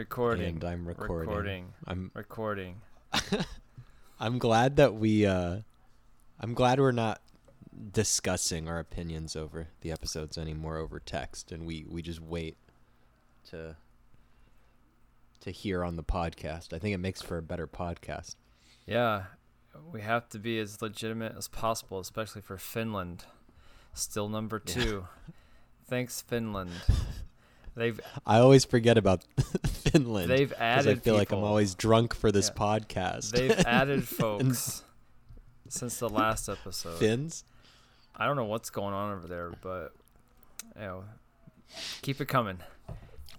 Recording. and I'm recording. Recording. I'm Recording. I'm glad that we uh I'm glad we're not discussing our opinions over the episodes anymore over text and we we just wait to to hear on the podcast. I think it makes for a better podcast. Yeah, we have to be as legitimate as possible, especially for Finland. Still number Yeah. two. Thanks, Finland. They've I always forget about Finland. They've added. Because I feel like I'm always drunk for this Yeah. podcast. They've added folks since the last episode. Finns. I don't know what's going on over there, but you know, keep it coming.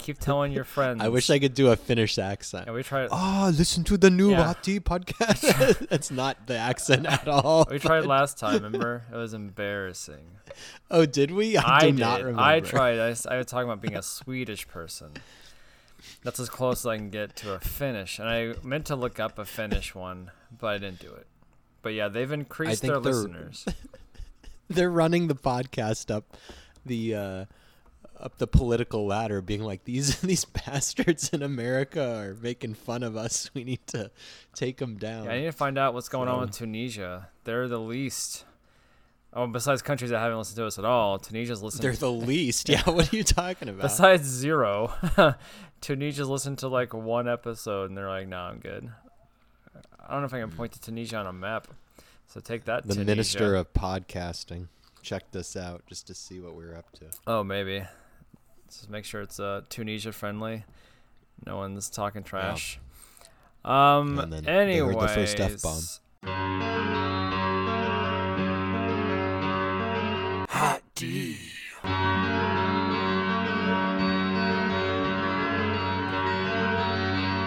Keep telling your friends. I wish I could do a Finnish accent. Yeah, we tried. Oh, listen to the new Yeah. Vati podcast. That's not the accent at all. We tried last time. Remember, it was embarrassing. Oh, did we? I, I, do did. not remember. I tried. I, s- I was talking about being a Swedish person. That's as close as I can get to a Finnish, and I meant to look up a Finnish one, but I didn't do it. But yeah, they've increased think their they're- listeners. They're running the podcast up the uh, up the political ladder, being like these these bastards in America are making fun of us. We need to take them down. Yeah, I need to find out what's going on with Tunisia. They're the least. Oh, besides countries that haven't listened to us at all, Tunisia's listened. They're the least. Yeah, what are you talking about? Besides zero, Tunisia's listened to like one episode and they're like, "No, I'm good." I don't know if I can hmm. point to Tunisia on a map. So take that. the Tunisia. minister of podcasting checked us out just to see what we were up to. Oh, maybe. Just make sure it's uh, Tunisia friendly. No one's talking trash. Um. And then they Anyways. heard the first F-bomb. Hot D.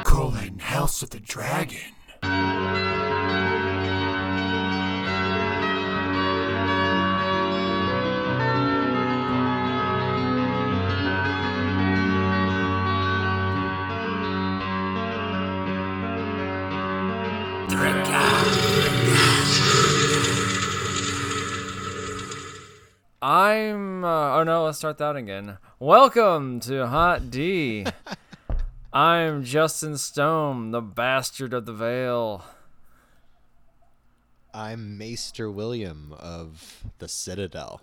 Colon House of the Dragon. I'm. Uh, oh no, let's start that again. Welcome to Hot D. I'm Justin Stone, the bastard of the Vale. I'm Maester William of the Citadel.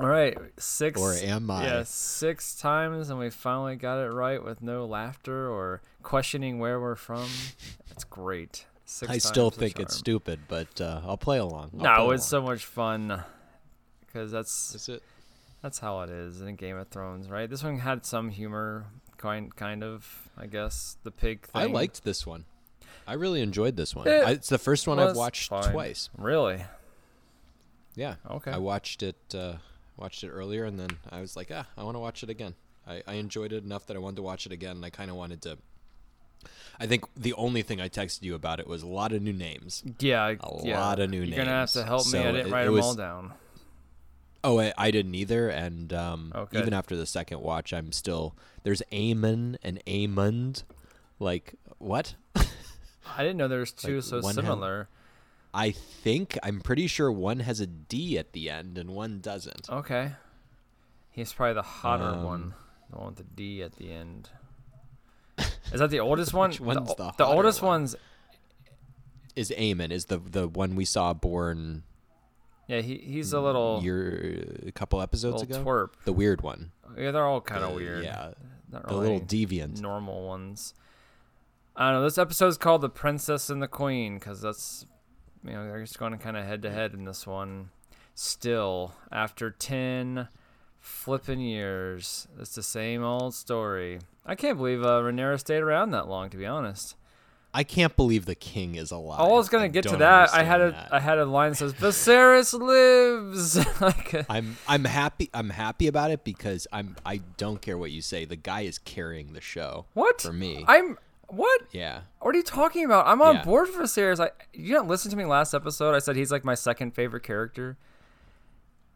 All right, six. Or am I? Yeah, six times, and we finally got it right with no laughter or questioning where we're from. That's great. Six I still think it's stupid, but uh, I'll play along. I'll No, play it's along. so much fun. Because that's Is it? that's how it is in Game of Thrones, right? This one had some humor, kind kind of, I guess. The pig thing. I liked this one. I really enjoyed this one. It I, it's the first one I've watched fine. twice. Really? Yeah. Okay. I watched it uh, watched it earlier, and then I was like, ah, I want to watch it again. I, I enjoyed it enough that I wanted to watch it again, and I kind of wanted to. I think the only thing I texted you about it was a lot of new names. Yeah, A yeah. lot of new names. You're gonna have to help me. So I didn't it- write it them was- all down. Oh, I, I didn't either, and um, Okay. even after the second watch, I'm still there's Amon and Amund. Like what? I didn't know there was two Like, so similar. I think I'm pretty sure one has a D at the end and one doesn't. Okay. He's probably the hotter Um, one, the one with the D at the end. Is that the oldest one? Which one's the, the the oldest one? one's Is Amon is the the one we saw born yeah. He he's a little year a couple episodes little ago? twerp. The weird one. Yeah, they're all kind of weird. Yeah, Not the really little deviant. normal ones. I don't know. This episode's called "The Princess and the Queen" because that's you know they're just going kind of head to head in this one. Still, after ten flipping years, it's the same old story. I can't believe uh, Rhaenyra stayed around that long. To be honest, I can't believe the king is alive. I was gonna get to that. I had a understand I had a line that says "Viserys lives." like, uh, I'm I'm happy I'm happy about it because I'm I don't care what you say. The guy is carrying the show. what For me. I'm what? Yeah. What are you talking about? I'm on Yeah. board for Viserys. I you didn't listen to me last episode. I said he's like my second favorite character.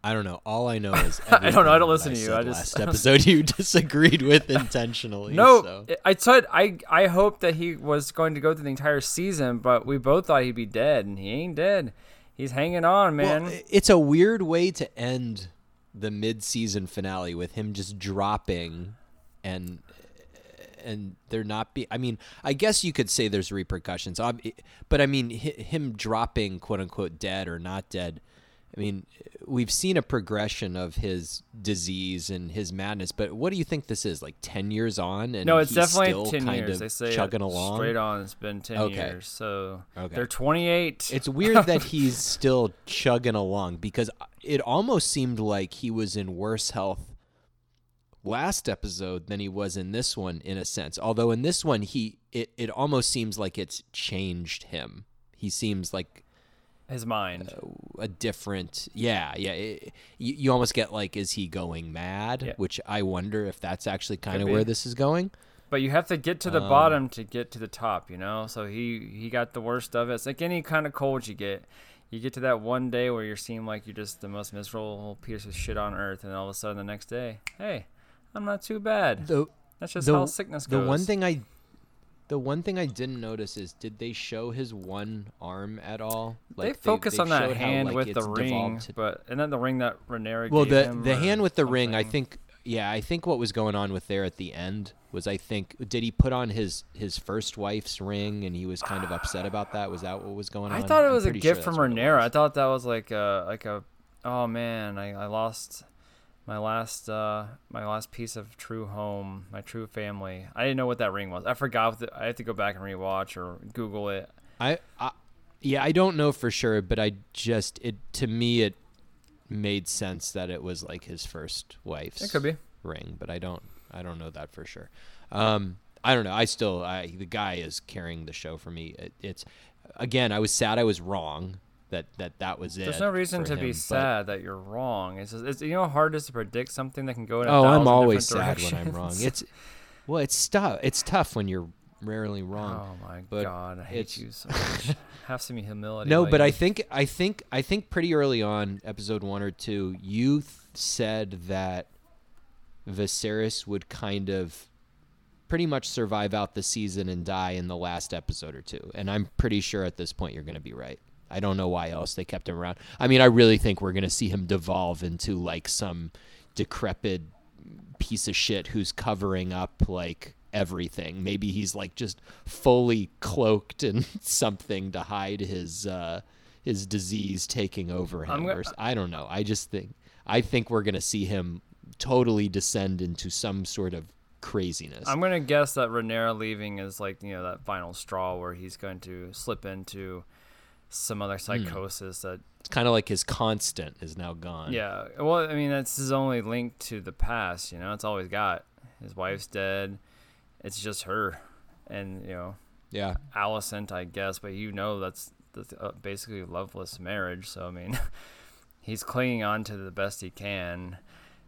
I don't know. All I know is I don't know. I don't listen that to you. I just- last episode you disagreed with intentionally. No, so. I said I I hoped that he was going to go through the entire season, but we both thought he'd be dead, and he ain't dead. He's hanging on, man. Well, it's a weird way to end the mid-season finale with him just dropping and and there not be. I mean, I guess you could say there's repercussions, but I mean, him dropping quote unquote dead or not dead. I mean, we've seen a progression of his disease and his madness, but what do you think this is? Like ten years on, and no, it's definitely still ten kind years. of They say chugging along. straight on. It's been ten Okay. years. So Okay. they're 28. It's weird that he's still chugging along because it almost seemed like he was in worse health last episode than he was in this one in a sense. Although in this one he it, it almost seems like it's changed him. He seems like his mind. a different yeah yeah it, you, you almost get like is he going mad Yeah. which i wonder if that's actually kind of where this is going But you have to get to the Um, bottom to get to the top, you know. So he he got the worst of it. It's like any kind of cold you get. You get to that one day where you seem like you're just the most miserable piece of shit on earth, and all of a sudden the next day, hey, I'm not too bad. the That's just the, how sickness goes the one thing i the one thing i didn't notice is did they show his one arm at all they focus on that showed how, hand like, with the ring, to- but and then the ring that Rhaenyra well gave the the hand with the ring i think yeah i think what was going on with there at the end was i think did he put on his his first wife's ring and he was kind of upset about that was that what was going on I thought it I'm was a pretty sure gift from that's what it Rhaenyra. was. I thought that was like a like a oh man, I, I lost my last uh my last piece of true home, my true family. I didn't know what that ring was. I forgot. What the, I have to go back and rewatch or Google it. I, I yeah, I don't know for sure, but I just it to me it made sense that it was like his first wife's It could be. ring, but I don't I don't know that for sure. Um I don't know. I still I the guy is carrying the show for me. It, it's again, I was sad I was wrong that that that was it. There's no reason to him, be sad that you're wrong. It's just it's you know how hard it is to predict something that can go in. A Oh, I'm always sad when I'm wrong. It's well, it's tough. It's tough when you're rarely wrong. oh my god, I hate you so much. Have some humility. No, like but you. I think I think I think pretty early on, episode one or two, you th- said that Viserys would kind of pretty much survive out the season and die in the last episode or two, and I'm pretty sure at this point you're going to be right. I don't know why else they kept him around. I mean, I really think we're going to see him devolve into like some decrepit piece of shit who's covering up like everything. Maybe he's like just fully cloaked in something to hide his uh his disease taking over him. I'm go- or s- I don't know. I just think I think we're gonna see him totally descend into some sort of craziness. I'm gonna guess that Rhaenyra leaving is like you know that final straw where he's going to slip into some Hmm. other psychosis that it's kind of like his constant is now gone. yeah well I mean that's his only link to the past you know it's all he's got his wife's dead it's just her and you know Yeah. Alicent I guess but you know that's that's uh, basically a loveless marriage so I mean he's clinging on to the best he can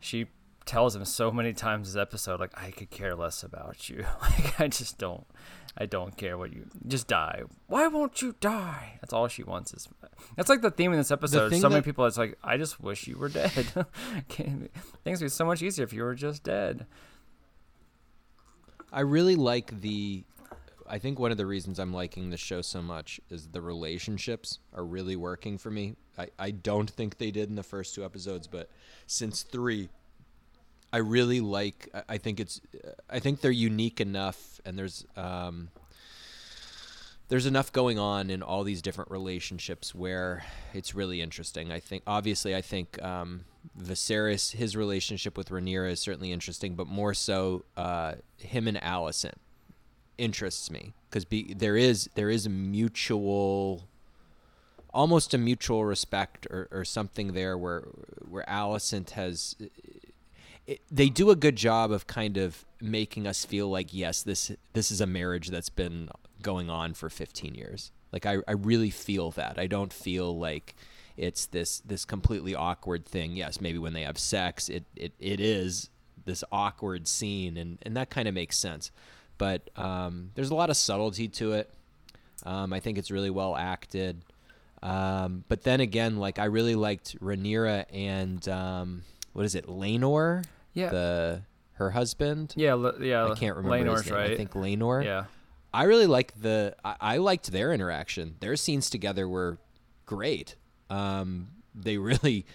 she tells him so many times this episode like I could care less about you like I just don't I don't care what you just die. Why won't you die? That's all she wants is. That's like the theme in this episode. So many people, it's like I just wish you were dead. Things would be so much easier if you were just dead. I really like the. I think one of the reasons I'm liking the show so much is the relationships are really working for me. I, I don't think they did in the first two episodes, but since three, I really like. I- I think it's. I think they're unique enough, and there's um, there's enough going on in all these different relationships where it's really interesting. I think obviously I think um, Viserys his relationship with Rhaenyra is certainly interesting, but more so uh, him and Alicent interests me because be, there is there is a mutual almost a mutual respect or, or something there where where Alicent has it, they do a good job of kind of making us feel like yes this this is a marriage that's been going on for 15 years like I, I really feel that I don't feel like it's this this completely awkward thing yes maybe when they have sex it it, it is this awkward scene and and that kind of makes sense but um, there's a lot of subtlety to it um, I think it's really well acted um, but then again like I really liked Rhaenyra and um, what is it Laenor Yeah. the her husband Yeah, L- yeah. I can't remember Laenor's his name. right. I think Laenor. Yeah. I really liked the. I, I liked their interaction. Their scenes together were great. Um, they really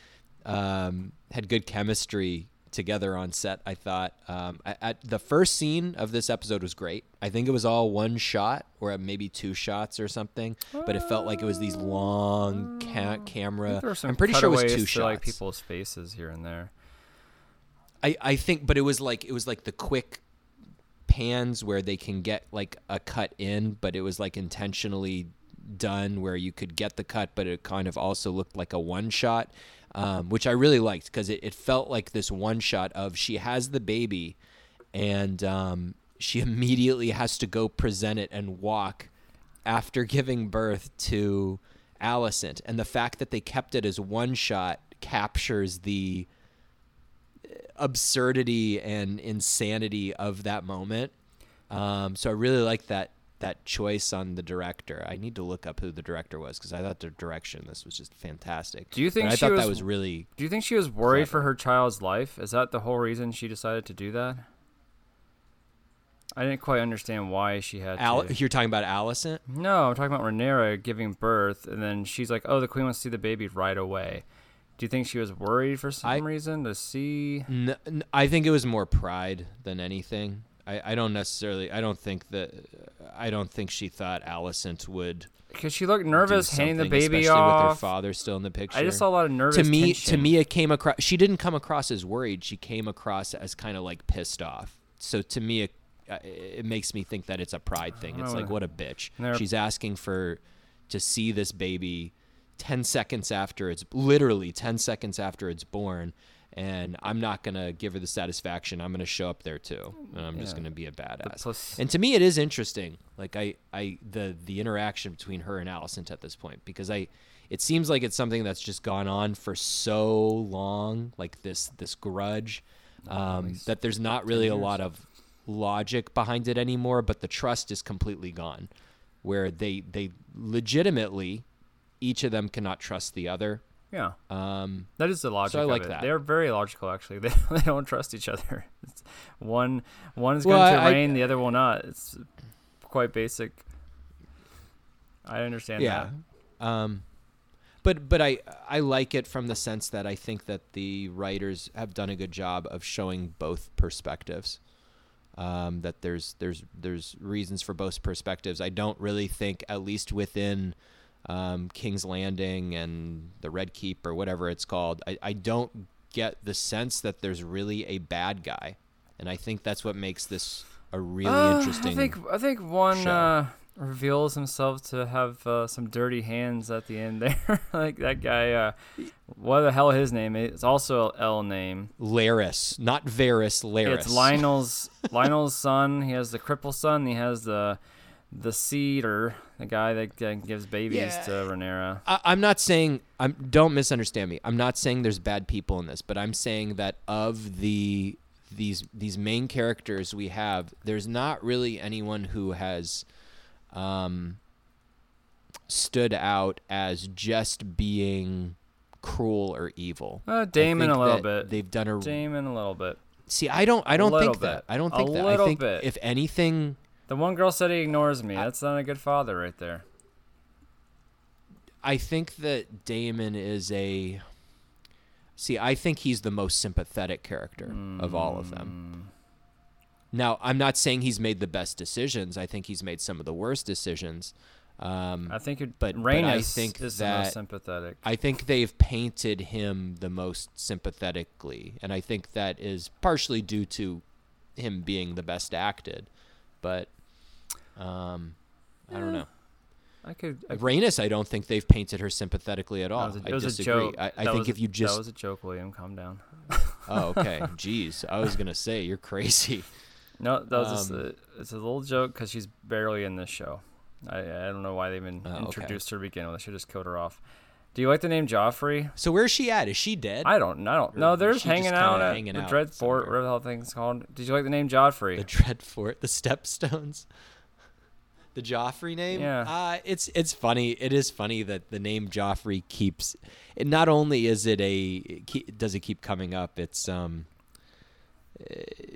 um, had good chemistry together on set. I thought um, at, at the first scene of this episode was great. I think it was all one shot or maybe two shots or something, but it felt like it was these long ca- camera. were some I'm pretty sure it was two to, shots. like people's faces here and there. I, I think, but it was like it was like the quick pans where they can get like a cut in, but it was like intentionally done where you could get the cut, but it kind of also looked like a one shot, um, which I really liked because it, it felt like this one shot of she has the baby and um, she immediately has to go present it and walk after giving birth to Alicent. And the fact that they kept it as one shot captures the absurdity and insanity of that moment. Um, so I really like that that choice on the director. I need to look up who the director was because I thought the direction this was just fantastic. Do you think But I she thought was- that was really Do you think she was worried for her child's life? Is that the whole reason she decided to do that? I didn't quite understand why she had Al- to. you're talking about Alicent? No, I'm talking about Rhaenyra giving birth, and then she's like, "Oh, the queen wants to see the baby right away." Do you think she was worried for some I- reason to see? N- n- I think it was more pride than anything. I, I don't necessarily. I don't think that. I don't think she thought Alicent would Because she looked nervous handing the baby especially with her off. father still in the picture. I just saw a lot of nervous. to me, tension. to me, it came across. She didn't come across as worried. She came across as kind of like pissed off. So to me, it, uh, it makes me think that it's a pride thing. It's Oh, like what a bitch. She's asking for to see this baby ten seconds after it's literally ten seconds after it's born. And I'm not gonna give her the satisfaction. I'm gonna show up there too, and I'm just gonna be a badass. plus- and to me, it is interesting. Like I, I, the the interaction between her and Alicent at this point, because I, it seems like it's something that's just gone on for so long, like this this grudge, um, that there's not really a lot of logic behind it anymore. But the trust is completely gone, where they they legitimately, each of them cannot trust the other. Yeah, Um, that is the logic. I of like that. They're very logical, actually. They they don't trust each other. It's one is Well, going to I- I- the other will not. It's quite basic. I understand yeah. that. Um, but but I I like it from the sense that I think that the writers have done a good job of showing both perspectives. Um, that there's there's there's reasons for both perspectives. I don't really think, at least within um, King's Landing and the Red Keep or whatever it's called, I, I don't get the sense that there's really a bad guy, and I think that's what makes this a really Uh, interesting. I think I think one uh, reveals himself to have uh, some dirty hands at the end there. like that guy. Uh, what the hell his name is? It's also L name. Larys, not Varys, Larys. It's Lyonel's Lyonel's son. He has the cripple son. He has the the seeder, the guy that uh, gives babies Yeah. to Rhaenyra. I, I'm not saying I'm. Don't misunderstand me. I'm not saying there's bad people in this, but I'm saying that of the these these main characters we have, there's not really anyone who has um, stood out as just being cruel or evil. Uh, Daemon a little bit. They've done a. Daemon a little bit. See, I don't. I don't little think that. I don't A think that. I little think bit. if anything, The one girl said he ignores me. That's not a good father right there. I think that Daemon is a. See, I think he's the most sympathetic character of all of Mm. them. Now, I'm not saying he's made the best decisions. I think he's made some of the worst decisions. Um, I think it, But- I think is the most sympathetic. I think they've painted him the most sympathetically, and I think that is partially due to him being the best acted. But um, I don't know. I could. I, Rhaenys, I don't think they've painted her sympathetically at all. that was a, I it was disagree. a joke. I, I think if you just that was a joke, William. Calm down. Oh, okay. Jeez, I was gonna say you're crazy. No, that was just Um, a, it's a little joke because she's barely in this show. I I don't know why they even Oh, okay. introduced her to begin with. I should just killed her off. Do you like the name Joffrey? So where's she at? Is she dead? I don't. I don't. No, they're she hanging just out at hanging the out Dread Fort, whatever the hell thing's called. Did you like the name Joffrey? the Dreadfort, the Stepstones, the Joffrey name. Yeah. uh, it's it's funny. It is funny that the name Joffrey keeps. It not only is it a it does it keep coming up. It's um.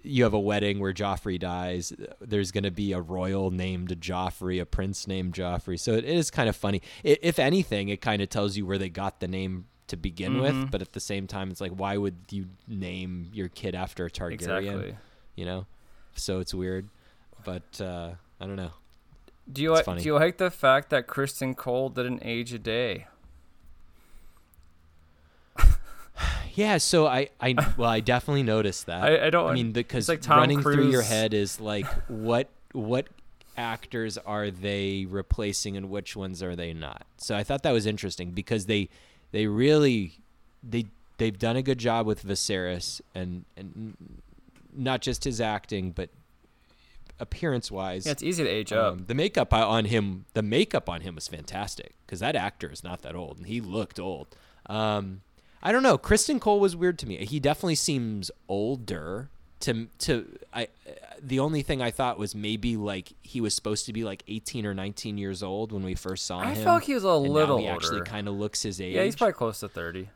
You have a wedding where Joffrey dies. There's going to be a royal named Joffrey, a prince named Joffrey. So it is kind of funny. If anything, it kind of tells you where they got the name to begin Mhm. with, but at the same time, it's like, why would you name your kid after a Targaryen? Exactly. You know, so it's weird. But uh, I don't know. Do you It's like funny. do you like the fact that Criston Cole didn't age a day? Yeah, so I, I, well, I definitely noticed that. I, I don't I mean, because like running through your head is like, what, what actors are they replacing and which ones are they not? So I thought that was interesting because they, they really, they, they've done a good job with Viserys and and not just his acting, but appearance wise. yeah, it's easy to age up. Um, the makeup on him, the makeup on him was fantastic because that actor is not that old, and he looked old. Um, I don't know. Criston Cole was weird to me. He definitely seems older. To to I, the only thing I thought was maybe like he was supposed to be like eighteen or nineteen years old when we first saw I him. I felt like he was a and now little he actually kind of looks his age. Yeah, he's probably close to thirty.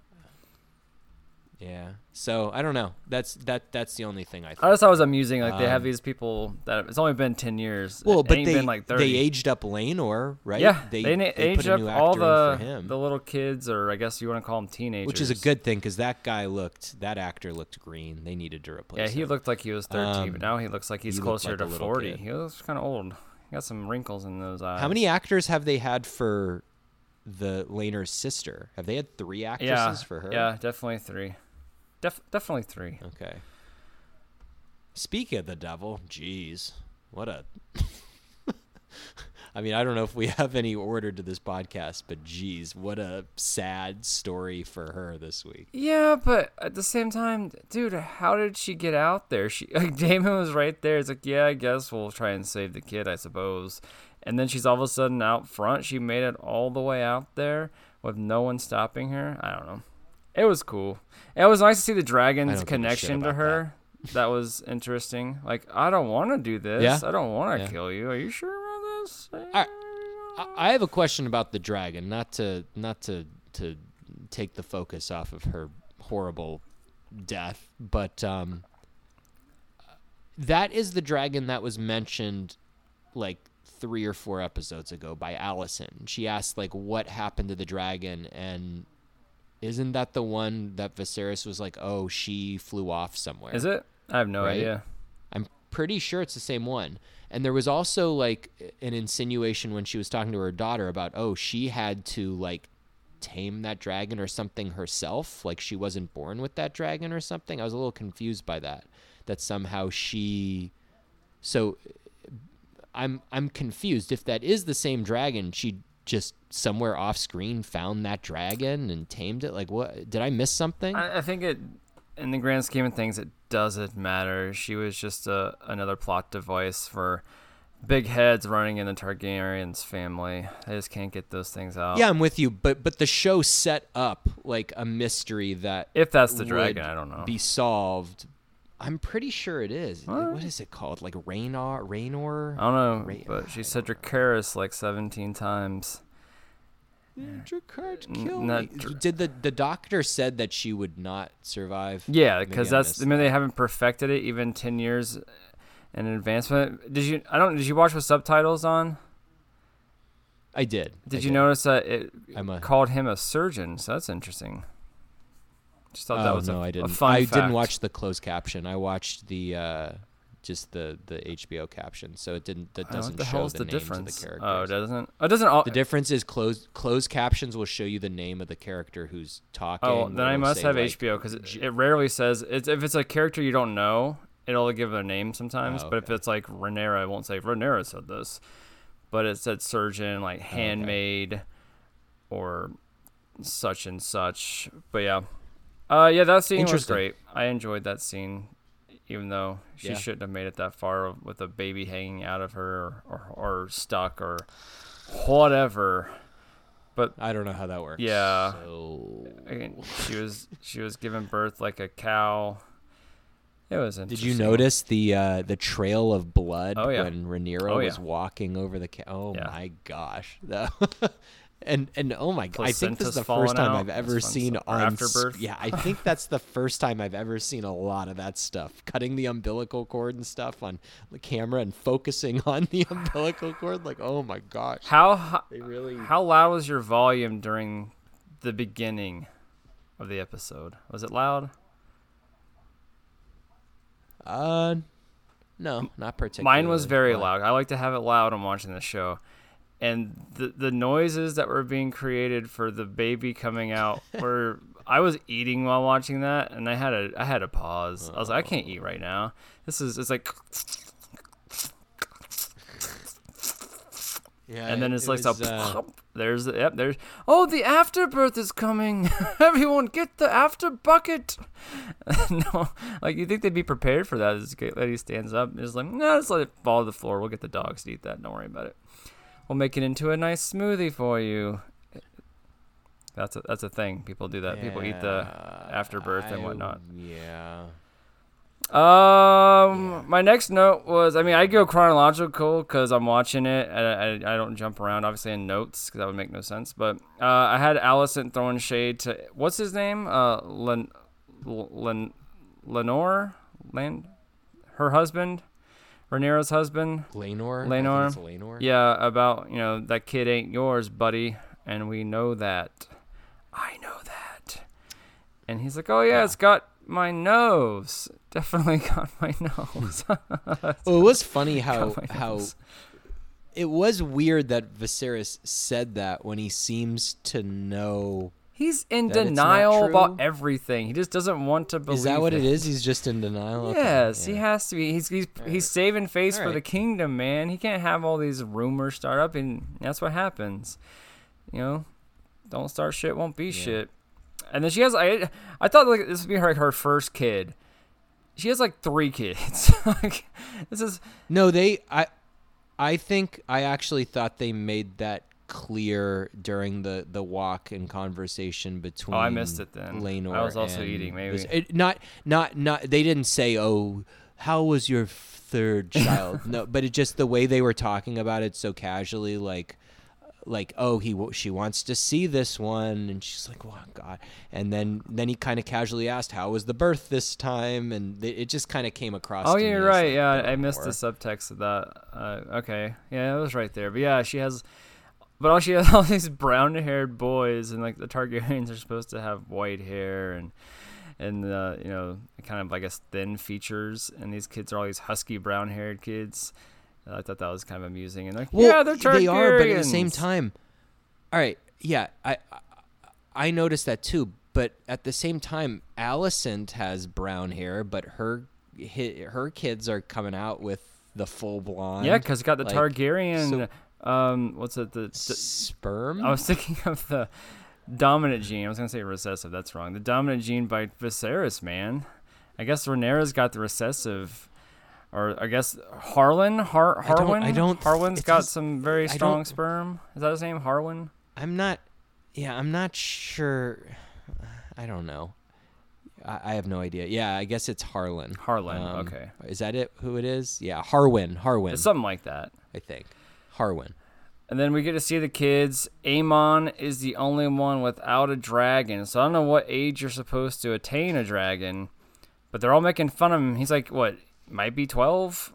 Yeah. So I don't know. That's that. That's the only thing I. Thought. I just thought it was amusing. Like they have Um, these people that it's only been ten years. Well, but they been like thirty. they aged up Laenor, right? Yeah, they, they, they aged put a up all the him. the little kids, or I guess you want to call them teenagers. Which is a good thing because that guy looked, that actor looked green. They needed to replace. Yeah, he him. looked like he was thirteen, Um, but now he looks like he's he closer like to forty. kid. He looks kind of old. He got some wrinkles in those eyes. How many actors have they had for the Laenor's sister? Have they had three actresses Yeah, for her? yeah, definitely three. Def- definitely three. Okay. Speaking of the devil, jeez, what a. I mean, I don't know if we have any order to this podcast, but geez, what a sad story for her this week. Yeah, but at the same time, dude, how did she get out there? She like Daemon was right there. It's like, yeah, I guess we'll try and save the kid, I suppose. And then she's all of a sudden out front. She made it all the way out there with no one stopping her. I don't know. It was cool. It was nice to see the dragon's don't give a shit connection to her. That. was interesting. Like, I don't want to do this. Yeah? I don't want to Yeah. kill you. Are you sure about this? I- I, I have a question about the dragon, not to not to to take the focus off of her horrible death, but um, that is the dragon that was mentioned like three or four episodes ago by Alicent. She asked like what happened to the dragon and isn't that the one that Viserys was like, "Oh, she flew off somewhere." Is it? I have no Right? idea. I'm pretty sure it's the same one. And there was also like an insinuation when she was talking to her daughter about, oh, she had to like tame that dragon or something herself. Like she wasn't born with that dragon or something. I was a little confused by that. That somehow she. So I'm I'm confused. If that is the same dragon, she just somewhere off screen found that dragon and tamed it. Like what? Did I miss something? I, I think it, in the grand scheme of things, it doesn't matter. She was just a, another plot device for big heads running in the Targaryen's family. I just can't get those things out. Yeah, I'm with you, but but the show set up like a mystery that If that's the dragon, I don't know. be solved. I'm pretty sure it is. Like, What? what is it called? Like Raynor, Raynor. I don't know, but she said don't like 17 times. Dracarys N- kill not me. Dr- Did the the doctor said that she would not survive? Yeah, because that's I mean they haven't perfected it even 10 years in advancement. Did you? I don't. Did you watch with subtitles on? I did. Did I you notice that it a- called him a surgeon? So that's interesting. Just thought oh that was no, a, I didn't. I fact. didn't watch the closed caption. I watched the uh, just the the HBO caption. So it didn't. That doesn't the show the, the, names difference? of the characters. oh, it doesn't. Oh, it doesn't. All, The difference is closed closed captions will show you the name of the character who's talking. oh, then I must have like, HBO because it, it rarely says it's if it's a character you don't know, it'll give their name sometimes. Oh, But if it's like Rhaenyra, it won't say Rhaenyra said this, but it said surgeon, like Oh, okay. or such and such. But yeah, uh, yeah, that scene was great. I enjoyed that scene, even though she Yeah. shouldn't have made it that far with a baby hanging out of her or, or, or stuck or whatever. But I don't know how that works. Yeah. So, she was she was giving birth like a cow. It was interesting. did you notice the uh, the trail of blood Oh, yeah. when Rhaenyra Oh, was yeah. walking over the? Ca- oh my gosh! and and oh my god! I think this is the first time out. I've ever fun seen stuff. Or on afterbirth. Yeah, I think that's the first time I've ever seen a lot of that stuff. Cutting the umbilical cord and stuff on the camera and focusing on the umbilical cord. Like, oh my gosh! How ho- They really. how loud was your volume during the beginning? of the episode? Was it loud? Uh, no, not particularly. Mine was very loud. I like to have it loud. I'm watching the show, and the the noises that were being created for the baby coming out were. I was eating while watching that, and I had a I had a pause. I was like, I can't eat right now. This is it's like, Yeah, and then it's it like was, so. uh. There's the yep. There's oh the afterbirth is coming. Everyone get the after bucket. no, like you think they'd be prepared for that? This lady stands up and is like, no, just let it fall to the floor. We'll get the dogs to eat that. Don't worry about it. We'll make it into a nice smoothie for you. That's a that's a thing. People do that. People eat the yeah, afterbirth and whatnot. Yeah. Um, my next note was, I mean, I go chronological because I'm watching it. I, I, I don't jump around, obviously, in notes because that would make no sense. But uh, I had Alicent throwing shade to what's his name? Uh, Len, Len, Lenore, Land, her husband, Rhaenyra's husband. Lanor. Laenor? I think it's Laenor. Yeah, about you know that kid ain't yours, buddy, and we know that. I know that. And he's like, oh yeah, Yeah. it's got my nose. Definitely got my nose. Well, it was funny how how it was weird that Viserys said that when he seems to know. He's in That denial about everything. He just doesn't want to believe. Is that what it it is? He's just in denial. Okay, Yes, he has to be. He's he's he's saving face for the kingdom, man. He can't have all these rumors start up, and that's what happens. You know, don't start shit, won't be shit. And then she has. I I thought like this would be her her first kid. She has like three kids. like this is No, they. I. I think I actually thought they made that clear during the the walk and conversation between. Oh, I missed it then. Laenor I was also eating, maybe. Vis- it, not not not. They didn't say, "Oh, how was your third child?" no, but it just the way they were talking about it so casually, like. Like oh he she wants to see this one and she's like oh god and then then he kind of casually asked how was the birth this time and th- it just kind of came across Oh yeah, you're right. like, Yeah, I missed the subtext of that. Uh, okay, yeah, it was right there. But yeah, she has, but all she has all these brown-haired boys, and like the Targaryens are supposed to have white hair and and uh, you know kind of I guess thin features, and these kids are all these husky brown-haired kids. Uh, I thought that was kind of amusing, and like Well, yeah, they're Targaryens. they are, but at the same time, all right, yeah, I, I noticed that too. But at the same time, Alicent has brown hair, but her her kids are coming out with the full blonde. yeah, because got the like, Targaryen. Um, what's it? The, the sperm. I was thinking of the dominant gene. I was gonna say recessive. That's wrong. The dominant gene by Viserys, man. I guess Rhaenyra's got the recessive, or I guess Harlan. Har I don't- Harwin. I don't- Harwin's got does- some very strong sperm. Is that his name? Harwin. I'm not. Yeah, I'm not sure. I don't know. I, I have no idea. Yeah, I guess it's Harlan. Harlan. Um, okay. Is that it? Who it is? Yeah, Harwin. Harwin. It's something like that. I think. Harwin. And then we get to see the kids. Amon is the only one without a dragon. So I don't know what age you're supposed to attain a dragon, but they're all making fun of him. He's like, what? Might be 12,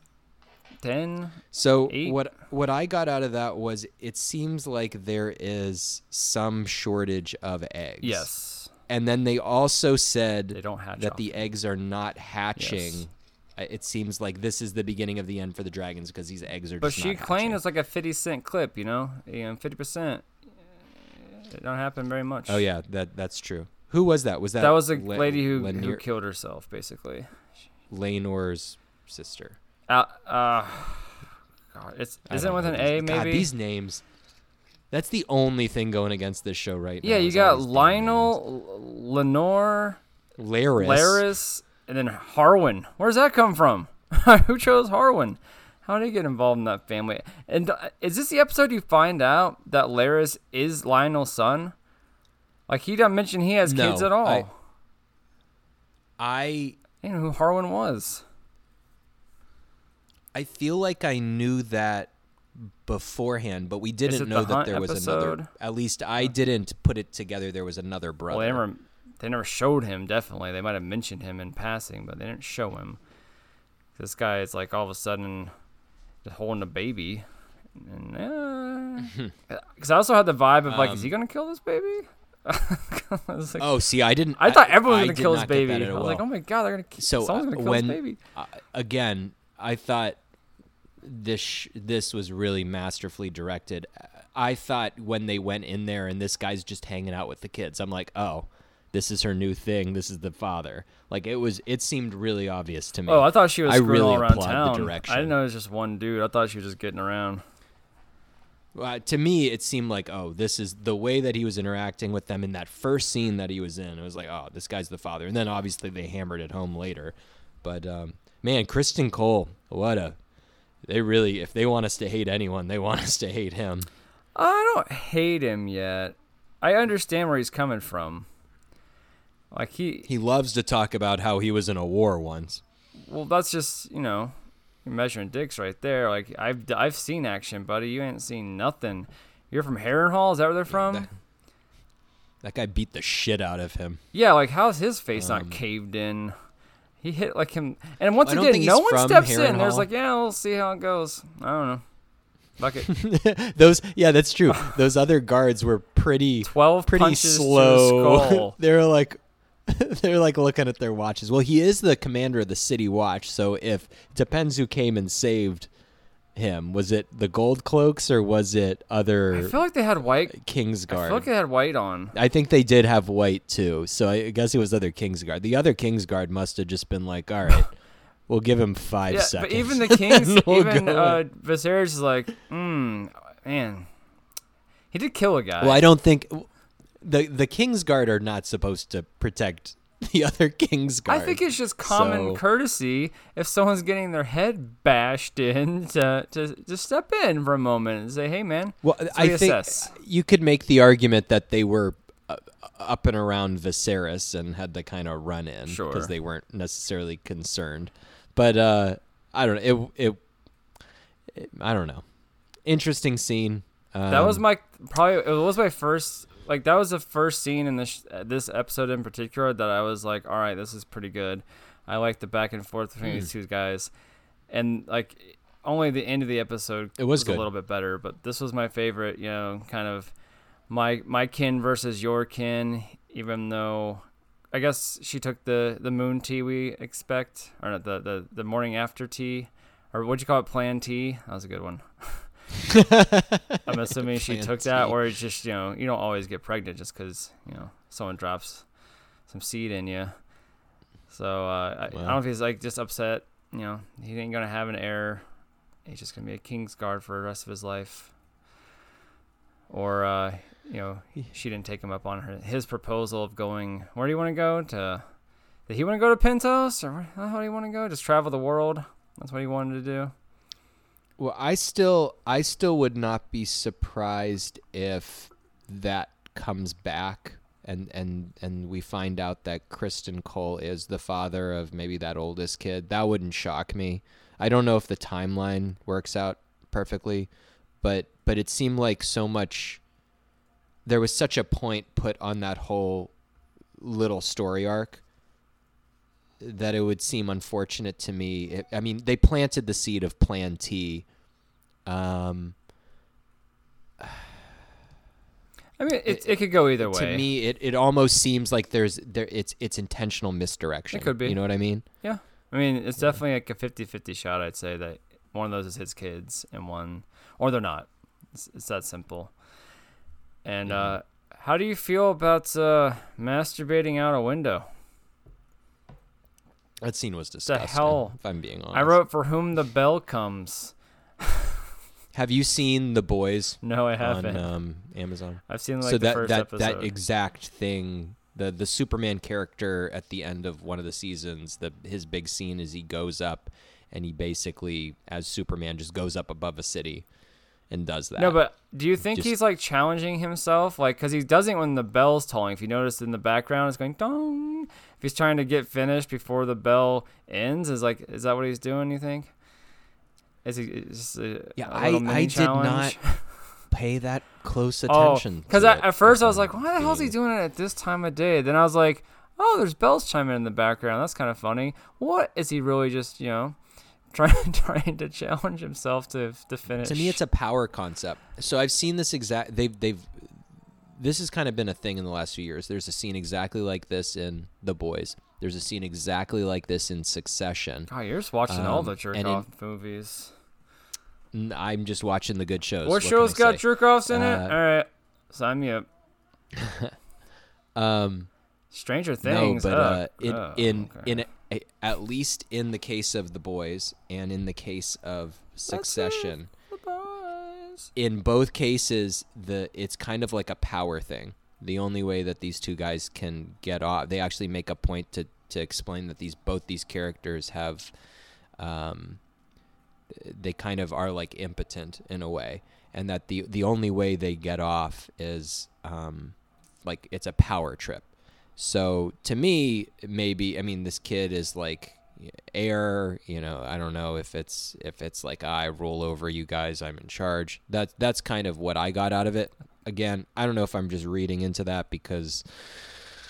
10. So Eight? what what I got out of that was it seems like there is some shortage of eggs. Yes. And then they also said They don't hatch that off. the eggs are not hatching. Yes. It seems like this is the beginning of the end for the dragons because these eggs are But she claimed it's like a 50 cent clip, you know? You know, 50%. It don't happen very much. Oh yeah, that that's true. Who was that? Was that That was a lady who, who killed herself, basically. Laenor's sister. Uh, uh, God, it's isn't with an A God, maybe? these names. That's the only thing going against this show right now. yeah, you got Lyonel, Lenore. Larys. Larys, and then Harwin. Where's that come from? Who chose Harwin? How did he get involved in that family? And uh, is this the episode you find out that Larys is Lyonel's son? Like he didn't mention he has kids at all. I- I, didn't know who Harwin was. I feel like I knew that beforehand, but we didn't know that there was episode? another. At least I didn't put it together. There was another brother. Well, they never, showed him. Definitely, they might have mentioned him in passing, but they didn't show him. This guy is like all of a sudden just holding a baby, and because I also had the vibe of like, is he Um, gonna kill this baby? Like- Oh, see, I didn't. I thought everyone was gonna did kill his baby. I was like, oh my god, they're gonna ki- so someone's gonna uh, kill when his baby. uh, again, I thought this sh- this was really masterfully directed. I thought when they went in there and this guy's just hanging out with the kids, I'm like, oh, this is her new thing. This is the father. Like it was. It seemed really obvious to me. Oh, I thought she was I screwing all really around applaud the direction. I didn't know it was just one dude. I thought she was just getting around. Uh, to me, it seemed like, oh, this is the way that he was interacting with them in that first scene that he was in. It was like, oh, this guy's the father. And then obviously they hammered it home later. But um, man, Criston Cole, what a. They really, if they want us to hate anyone, they want us to hate him. I don't hate him yet. I understand where he's coming from. Like he, He loves to talk about how he was in a war once. well, that's just you know, you're measuring dicks right there. Like I've I've seen action, buddy. You ain't seen nothing. You're from Harrenhal. Is that where they're from? That- That guy beat the shit out of him. Yeah. Like how's his face Um, not caved in? He hit like him, and once again, no one steps in. There's like, yeah, we'll see how it goes. I don't know. Fuck it. Those, yeah, that's true. Those other guards were pretty, Twelve pretty punches to the slow. they're like, they're like looking at their watches. Well, he is the commander of the city watch, so if depends who came and saved him. Was it the gold cloaks or was it other? I feel like they had white. King's I feel like they had white on. I think they did have white too, so I guess it was other King's Guard. The other King's Guard must have just been like, "All right, we'll give him five Yeah, seconds." but even the kings, we'll even uh, in." Viserys is like, hmm, man, he did kill a guy. well, I don't think the the King's Guard are not supposed to protect the other King's I think it's just common So- courtesy if someone's getting their head bashed in to, to to step in for a moment and say, hey man, Well, I think you could make the argument that they were uh, up and around Viserys and had to kind of run in Sure. because they weren't necessarily concerned. But uh, I don't know. It, it, it- I don't know. Interesting scene. Um, that was my probably it was my first like that was the first scene in this uh, this episode in particular that I was like, all right, this is pretty good. I like the back and forth between Hmm. these two guys, and like only the end of the episode It was a little bit better, but this was my favorite. You know, kind of my my kin versus your kin, even though. I guess she took the, the moon tea we expect, or not, the, the, the morning after tea, or what'd you call it, plan tea? That was a good one. I'm assuming she took that, or it's just you know you don't always get pregnant just because you know someone drops some seed in you. So uh, I, I don't know if he's like just upset. You know, he ain't gonna have an heir. He's just gonna be a king's guard for the rest of his life. Or uh, you know, she didn't take him up on her his proposal of going. Where do you want to go? To did he want to go to Pentos, or how do you want to go? Just travel the world. That's what he wanted to do. Well, I still, I still would not be surprised if that comes back, and and and we find out that Criston Cole is the father of maybe that oldest kid. That wouldn't shock me. I don't know if the timeline works out perfectly, but but it seemed like so much. There was such a point put on that whole little story arc that it would seem unfortunate to me. It, I mean, they planted the seed of Plan T. Um, I mean, it, it could go either way. to me, it, it almost seems like there's there it's it's intentional misdirection. It could be. You know what I mean? Yeah. I mean, it's definitely like a 50-50 shot. I'd say that one of those is his kids, and one, or they're not. It's, it's that simple. And Mm-hmm. uh, how do you feel about uh, masturbating out a window? That scene was disgusting. hell? If I'm being honest, I wrote for whom the bell comes. Have you seen The Boys No, I haven't. um, Amazon? I've seen like so the that first that episode. that exact thing the the Superman character at the end of one of the seasons the his big scene is he goes up and he basically as Superman just goes up above a city and does that. No, but do you think Just- he's like challenging himself? Like, because he does it when the bell's tolling. If you notice in the background, it's going dong. He's trying to get finished before the bell ends, is like, is that what he's doing? You think? Is he? Is a, Yeah, a I- did challenge? not pay that close Oh, attention. because to at first I was like, why the hell is he doing it at this time of day? Then I was like, oh, there's bells chiming in the background. That's kind of funny. What is he really just, you know, trying trying to challenge himself to to finish? To me, it's a power concept. So I've seen this exact. They've they've this has kind of been a thing in the last few years. There's a scene exactly like this in The Boys. There's a scene exactly like this in Succession. God, you're just watching all Um, the jerk and in- off movies. I'm just watching the good shows. What can show's got jerk offs in it? Uh, All right, sign me up. Um, Stranger Things. No, but uh, in Oh, in okay. in a, at least in the case of the boys and in the case of Succession, In both cases, the it's kind of like a power thing. The only way that these two guys can get off, they actually make a point to to explain that these both these characters have, um, they kind of are like impotent in a way, and that the the only way they get off is um, like it's a power trip. So to me, maybe I mean this kid is like heir. You know, I don't know if it's if it's like I roll over you guys, I'm in charge. That that's kind of what I got out of it. Again, I don't know if I'm just reading into that because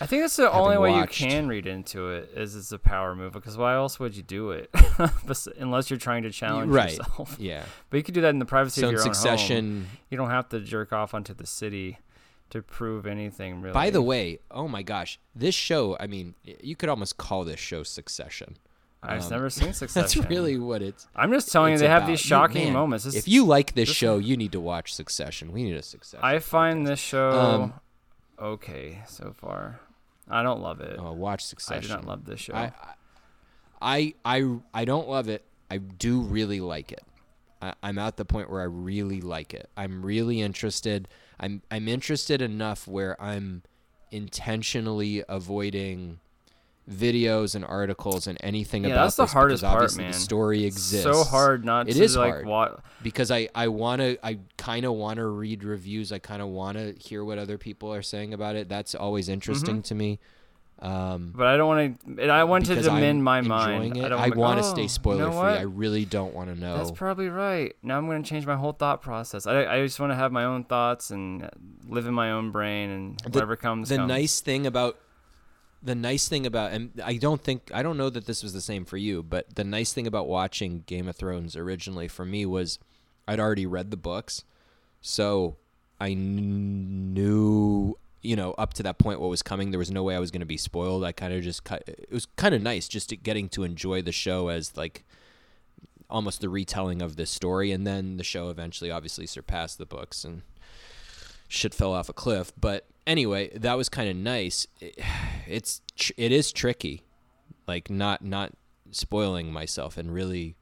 I think that's the only way watched- you can read into it is it's a power move because why else would you do it unless you're trying to challenge right, yourself? yeah. But you could do that in the privacy So of your own home. Succession, You don't have to jerk off onto the city to prove anything really. by the way, oh my gosh, this show. I mean, you could almost call this show Succession. I've um, never seen Succession. That's really what it's. I'm just telling you, they have these shocking man, moments. This- if you like this this- show, you need to watch Succession. We need a Succession. I find this show Um, okay so far. I don't love it. oh, watch Succession. I do not love this show. I, I, I, I don't love it. I do really like it. I, I'm at the point where I really like it. I'm really interested. I'm, I'm interested enough where I'm intentionally avoiding videos and articles and anything Yeah, about that's the this hardest part, obviously man. the story exists. so hard not It to is like hard. wa- because I I want to I kind of want to read reviews. I kind of want to hear what other people are saying about it. That's always interesting to me. Um, But I don't want to. I want to amend my mind. It. I, don't I wanna- oh, stay you spoiler know free. I really don't want to know. That's probably right. Now I'm going to change my whole thought process. I, I just want to have my own thoughts and live in my own brain, and The- whatever comes. the comes. nice thing about the nice thing about and I don't think I don't know that this was the same for you, but the nice thing about watching Game of Thrones originally for me was I'd already read the books, so I knew you know up to that point what was coming. There was no way I was going to be spoiled. I kind of just cut. It was kind of nice just to getting to enjoy the show as like almost the retelling of this story, and then the show eventually obviously surpassed the books and shit fell off a cliff. But anyway, that was kind of nice. It, it's tr- it is tricky, like not not spoiling myself and really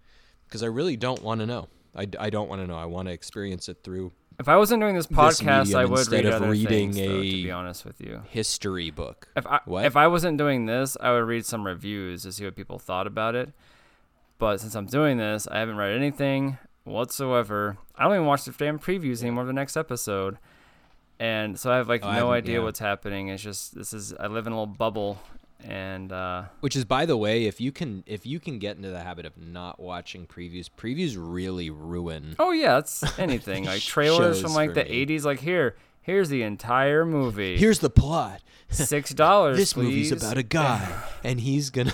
because I really don't want to know. I, I don't want to know. I want to experience it through If I wasn't doing this this podcast, I would instead read of other reading things. Though, to a- be honest with you, history book. if I What? if I wasn't doing this, I would read some reviews to see what people thought about it. But since I'm doing this, I haven't read anything whatsoever. I don't even watch the damn previews anymore of the next episode. And so I have like Oh, no idea yeah. what's happening. It's just this is I live in a little bubble and uh Which is, by the way, if you can if you can get into the habit of not watching previews, previews really ruin. Oh yeah, it's anything like trailers from like the me. '80s. Like here, here's the entire movie. Here's the plot. six dollars. this please. movie's about a guy and he's gonna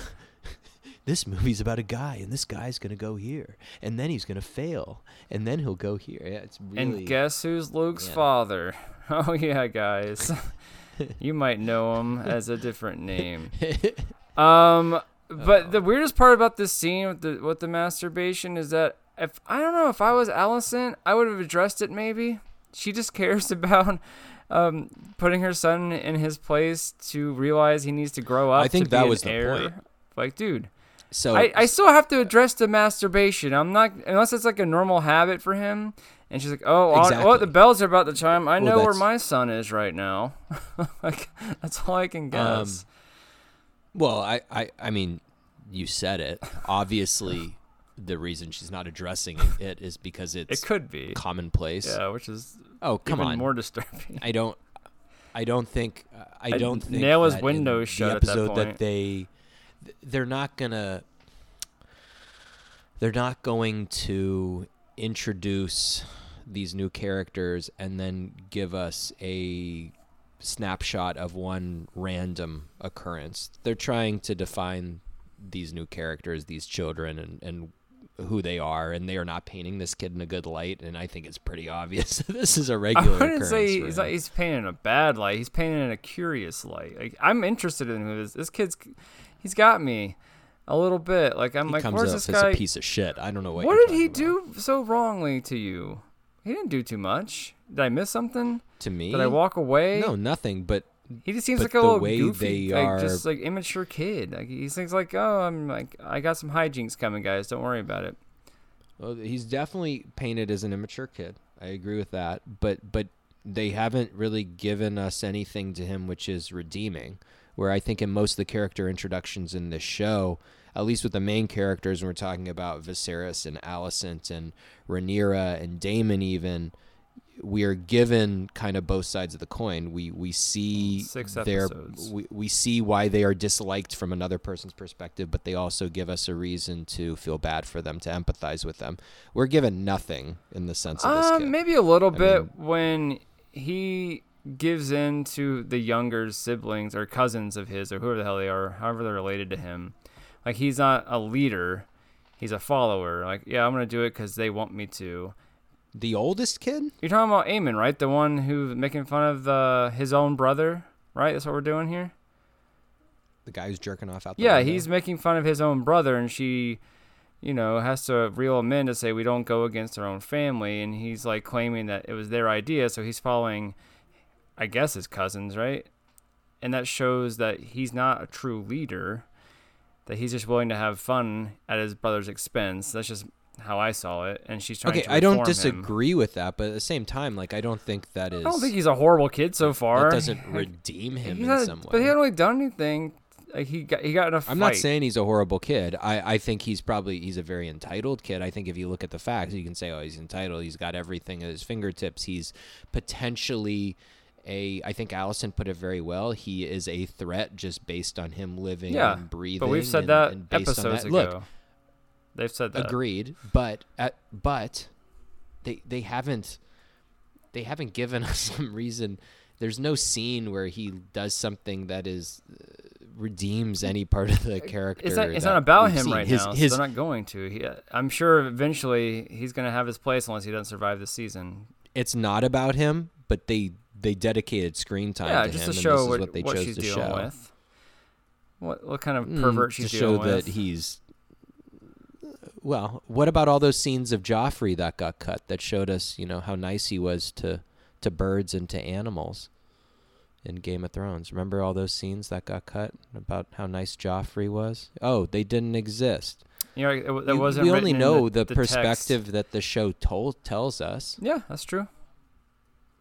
this movie's about a guy and this guy's gonna go here and then he's gonna fail and then he'll go here yeah it's really And guess who's Luke's Yeah. father? Oh yeah, guys. you might know him as a different name. Um, but the weirdest part about this scene with the with the masturbation is that if I don't know if I was Alicent, I would have addressed it. Maybe she just cares about um putting her son in his place to realize he needs to grow up. I think that was the heir. point. Like, dude, so I, I still have to address the masturbation. I'm not unless it's like a normal habit for him. And she's like, "Oh, Exactly. oh, the bells are about to chime. I Well, know where my son is right now. like, that's all I can Um, guess. well I, I i mean you said it obviously the reason she's not addressing it is because it's it could be, commonplace yeah, which is oh come even on more disturbing. i don't i don't think i don't think nail his that in windows the shut at that episode point. they they're not gonna they're not going to introduce these new characters and then give us a snapshot of one random occurrence. They're trying to define these new characters, these children, and, and who they are, and they are not painting this kid in a good light. And I think it's pretty obvious this is a regular. I wouldn't say he's not, he's painting a bad light. He's painting in a curious light. Like I'm interested in who this this kid's. He's got me a little bit. Like I'm he like, comes where's up this as guy? a piece of shit. I don't know what. what did he about. do so wrongly to you? He didn't do too much. Did I miss something? to me? Did I walk away? No, nothing. But He just seems like a little way goofy, like are- just like immature kid. Like he thinks like, oh, I'm like, I got some hijinks coming, guys. Don't worry about it. Well, he's definitely painted as an immature kid. I agree with that. But but they haven't really given us anything to him which is redeeming. Where I think in most of the character introductions in this show, at least with the main characters, when we're talking about Viserys and Alicent and Rhaenyra and Daemon, even we are given kind of both sides of the coin. We we see their we, we see why they are disliked from another person's perspective, but they also give us a reason to feel bad for them, to empathize with them. We're given nothing in the sense of this Um, kid. maybe a little I bit mean- when he gives in to the younger siblings or cousins of his or whoever the hell they are, however they're related to him. Like he's not a leader, he's a follower. Like yeah, I'm gonna do it because they want me to. The oldest kid? You're talking about Eamon, right? The one who's making fun of the his own brother, right? That's what we're doing here. The guy who's jerking off out the Yeah, window? he's making fun of his own brother, and she, you know, has to reel him in to say we don't go against our own family, and he's like claiming that it was their idea, so he's following, I guess, his cousins, right? And that shows that he's not a true leader, that he's just willing to have fun at his brother's expense. That's just how I saw it, and she's trying Okay, to I don't reform him. disagree with that, but at the same time, like I don't think that is I don't think he's a horrible kid so far. that doesn't redeem him he's in not- some way. But he hadn't really done anything. Like he got he got in a fight. I'm not saying he's a horrible kid. I, I think he's probably he's a very entitled kid. I think if you look at the facts, you can say, oh, he's entitled. He's got everything at his fingertips. He's potentially a. I think Alicent put it very well. He is a threat just based on him living Yeah, and breathing. But we've said and- that and episodes that. ago. Look, They've said that. agreed. But at, but they they haven't they haven't given us some reason. There's no scene where he does something that is uh, redeems any part of the character. It's not, it's not about him seen. right his, now. His, so they're not going to. He, I'm sure eventually he's going to have his place unless he doesn't survive the season. it's not about him, but they they dedicated screen time yeah, to just him, to and show this is what, what they what chose she's to dealing show. with. What what kind of Mm, pervert she's to show with? that he's. Well, what about all those scenes of Joffrey that got cut that showed us, you know, how nice he was to to birds and to animals in Game of Thrones? Remember all those scenes that got cut about how nice Joffrey was? Oh, they didn't exist. you know, it, You- wasn't. we only know the, the, text. perspective that the show told tells us. Yeah, that's true.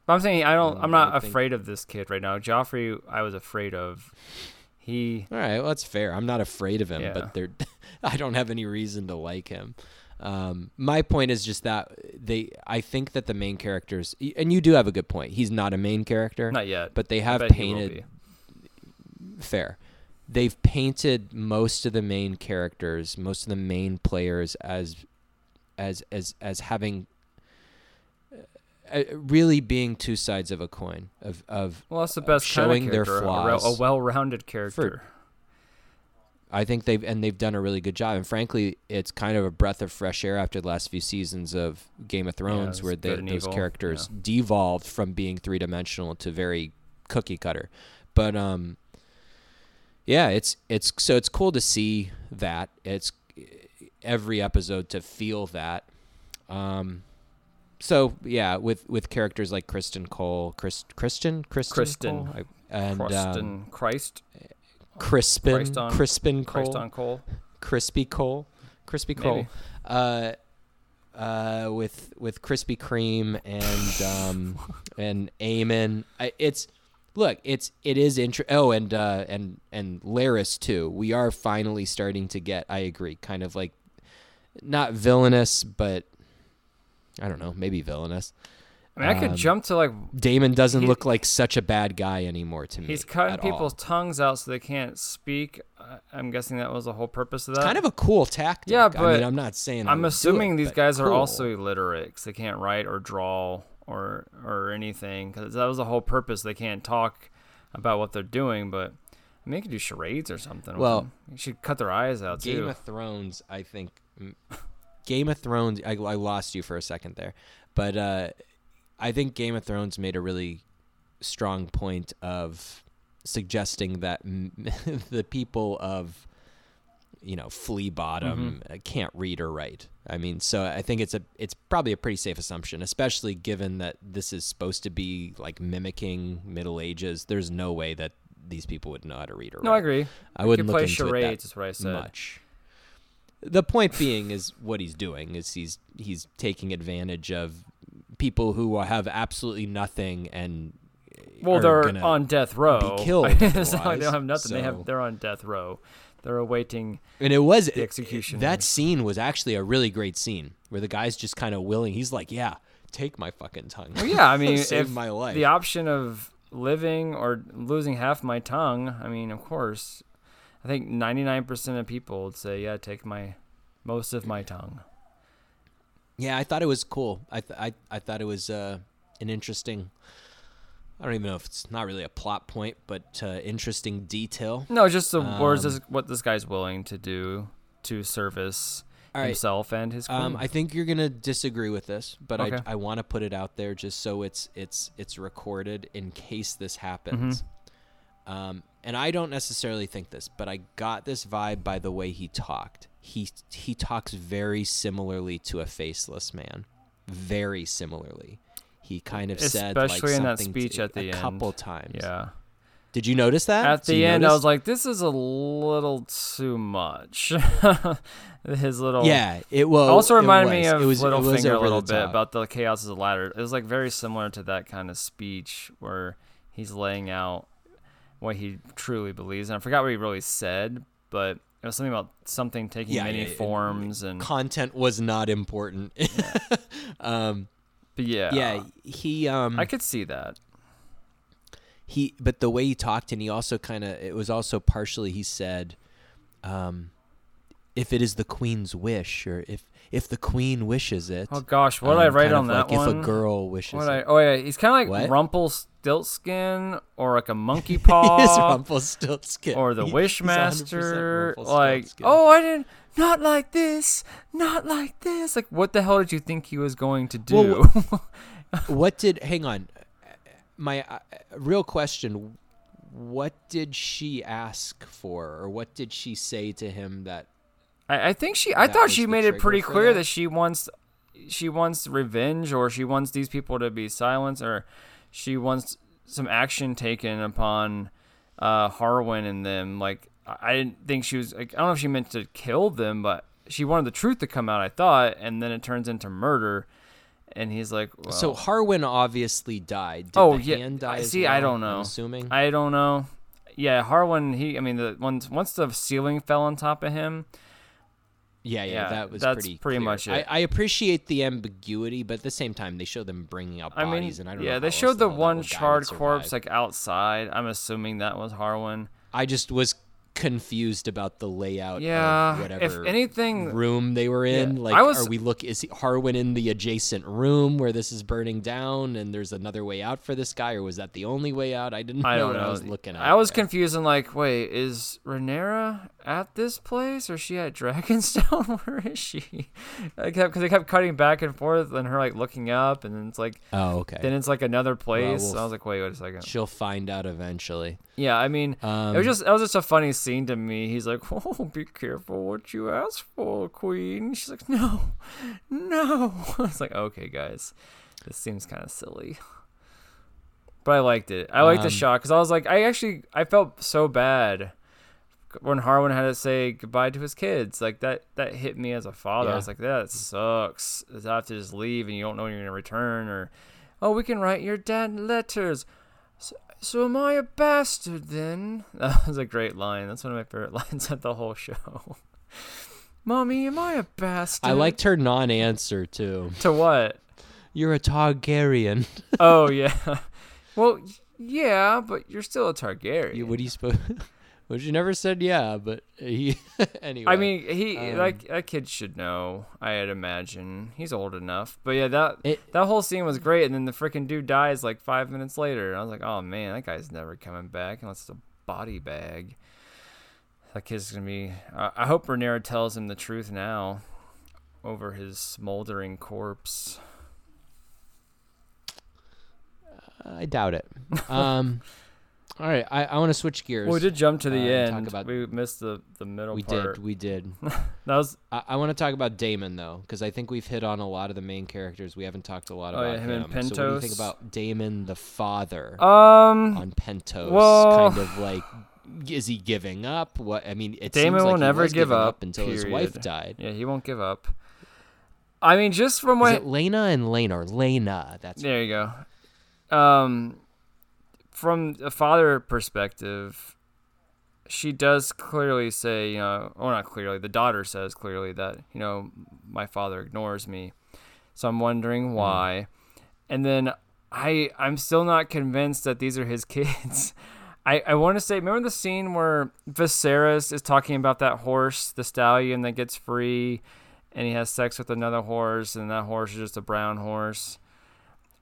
But I'm saying I don't. I'm not think- afraid of this kid right now. Joffrey, I was afraid of. He All right, well, that's fair. I'm not afraid of him, Yeah. but they're, I don't have any reason to like him. Um, my point is just that they, I think that the main characters, and you do have a good point. He's not a main character, not yet. but they have bet he will painted fair. They've painted most of the main characters, most of the main players as, as as as having, really being two sides of a coin of of Well, that's the best showing kind their of a flaws a, well-rounded character. I think they've and they've done a really good job. And frankly, it's kind of a breath of fresh air after the last few seasons of Game of Thrones, it's where they, those evil, characters devolved from being three dimensional to very cookie cutter. But um, yeah, it's it's so it's cool to see that. It's every episode to feel that. Um, so yeah, with with characters like Kristen Cole, Chris, Christian, Kristen, Kristen. Cole, I- and Crust um, Christ, Crispin, Christ on- Crispin Cole. Christ on Cole. Crispy Cole, Crispy Cole, uh, uh, with with Krispy Kreme and um, and Eamon. I, it's look, it's it is intro. Oh, and uh, and and Larys too. We are finally starting to get. I agree, kind of like not villainous, but I don't know, maybe villainous. I mean, I could Um, jump to like Daemon doesn't He- look like such a bad guy anymore to me. he's cutting at all. people's tongues out so they can't speak. I- I'm guessing that was the whole purpose of that. It's kind of a cool tactic. Yeah, I but mean, I'm not saying I I'm assuming it, these guys are also illiterate because they can't write or draw or or anything because that was the whole purpose. They can't talk about what they're doing, but I mean, they could do charades or something. Well, you should cut their eyes out too. Game too. of Thrones, I think. Game of Thrones. I, I lost you for a second there, but uh, I think Game of Thrones made a really strong point of suggesting that m- the people of you know flea bottom uh can't read or write. I mean, so I think it's a it's probably a pretty safe assumption, especially given that this is supposed to be like mimicking Middle Ages. There's no way that these people would know how to read or No, write. I agree. I wouldn't look play into it that charades. Is what I said. much. The point being is what he's doing is he's he's taking advantage of people who have absolutely nothing and Well, they're on death row. killed it's not like they don't have nothing. they have they're on death row. They're awaiting. and it was the execution That scene was actually a really great scene where the guy's just kind of willing. He's like, "Yeah, take my fucking tongue." Well, yeah, I mean, save my life. the option of living or losing half my tongue, I mean, of course, I think 99% of people would say, yeah, take my most of my tongue. Yeah, I thought it was cool. I th- I I thought it was uh, an interesting. I don't even know if it's not really a plot point, but uh, interesting detail. No, just the words Um, is what this guy's willing to do to service right. himself and his queen. Um, I think you're gonna disagree with this, but Okay. I I want to put it out there just so it's it's it's recorded in case this happens. Mm-hmm. Um, and I don't necessarily think this, but I got this vibe by the way he talked. He he talks very similarly to a faceless man, very similarly. He kind of said like Especially in that something speech to- at the a end. couple times. yeah. Did you notice that? At the end, I was like, this is a little too much. his little. yeah, it was. also reminded me of it was, it was Littlefinger a little bit about the chaos of the ladder. It was like very similar to that kind of speech where he's laying out what he truly believes. And I forgot what he really said, but it was something about something taking Yeah, many yeah, forms and content was not important. um, but yeah, yeah, he um I could see that. he but the way he talked and he also kind of it was also partially he said um if it is the queen's wish or if if the queen wishes it. Oh gosh, what did I um, write on that like one? If a girl wishes What I, it. oh yeah, he's kind of like What? Rumpelstiltskin or like a monkey He is paw Rumpelstiltskin. or the He- he's 100% Wishmaster. Like, oh, I didn't, not like this, not like this. Like, what the hell did you think he was going to do? Well, what did hang on my uh, real question what did she ask for or what did she say to him that I, I think she. I thought she made it pretty clear that? that she wants, she wants revenge, or she wants these people to be silenced, or she wants some action taken upon uh, Harwin and them. Like, I didn't think she was. Like, I don't know if she meant to kill them, but she wanted the truth to come out. I thought, and then it turns into murder. And he's like, well, so Harwin obviously died did Oh, the yeah, hand die see, I don't know. I'm assuming I don't know. Yeah, Harwin. He. I mean, the once once the ceiling fell on top of him. Yeah, yeah, Yeah, that was that's pretty. pretty clear. much it. I, I appreciate the ambiguity, but at the same time, they show them bringing up I mean, bodies, and I don't know. yeah, they showed the one charred corpse like outside. I'm assuming that was Harwin. I just was confused about the layout. Yeah, of if whatever anything- room they were in. Yeah, Like, I was- are we look? Is Harwin in the adjacent room where this is burning down, and there's another way out for this guy, or was that the only way out? I didn't I know don't what know. I was looking at. I was confused and like, wait, is Rhaenyra at this place or is she at Dragonstone? Where is she? I kept because they kept cutting back and forth and her like looking up and then it's like Oh, okay. then it's like another place. we'll I was like, wait, wait a second. She'll find out eventually. Yeah, I mean, Um, it was just it was just a funny scene to me. He's like, "Oh, be careful what you ask for, Queen." She's like, "No, no." I was like, "Okay, guys, this seems kind of silly." But I liked it. I liked the Um, shot because I was like, I actually I felt so bad when Harwin had to say goodbye to his kids. Like that that hit me as a father. I was like, that sucks. To have to just leave and you don't know when you're gonna return, or oh, we can write your dad letters. So, am I a bastard then? That was a great line. That's one of my favorite lines of the whole show. Mommy, am I a bastard? I liked her non-answer too. to what? You're a Targaryen. Oh yeah. well, yeah, but you're still a Targaryen. you, what are you supposed? Well, she never said yeah, but he anyway. I mean, he um, like that kid should know. I'd imagine he's old enough. But yeah, that It- that whole scene was great. And then the freaking dude dies like five minutes later. And I was like, oh man, that guy's never coming back unless it's a body bag. That kid's gonna be. I I hope Rhaenyra tells him the truth now. over his smoldering corpse. I doubt it. Um, all right, I, I want to switch gears. Well, we did jump to the uh, end. about- we missed the the middle We part. did. We did. That was I, I want to talk about Daemon though, because I think we've hit on a lot of the main characters. We haven't talked a lot Oh, about yeah, him and So what do you think about Daemon the father um. on Pentos? well- kind of like, is he giving up? What I mean, it Daemon seems like will he never give giving up, until his wife died. Yeah, he won't give up. I mean, just from Is what it Lena and Lena or Lena? That's There you go. Um, from a father perspective, she does clearly say, you know, or not clearly, the daughter says clearly that, you know, my father ignores me. So I'm wondering hmm. why. And then I I'm still not convinced that these are his kids. I, I want to say, remember the scene where Viserys is talking about that horse, the stallion that gets free, and he has sex with another horse, and that horse is just a brown horse.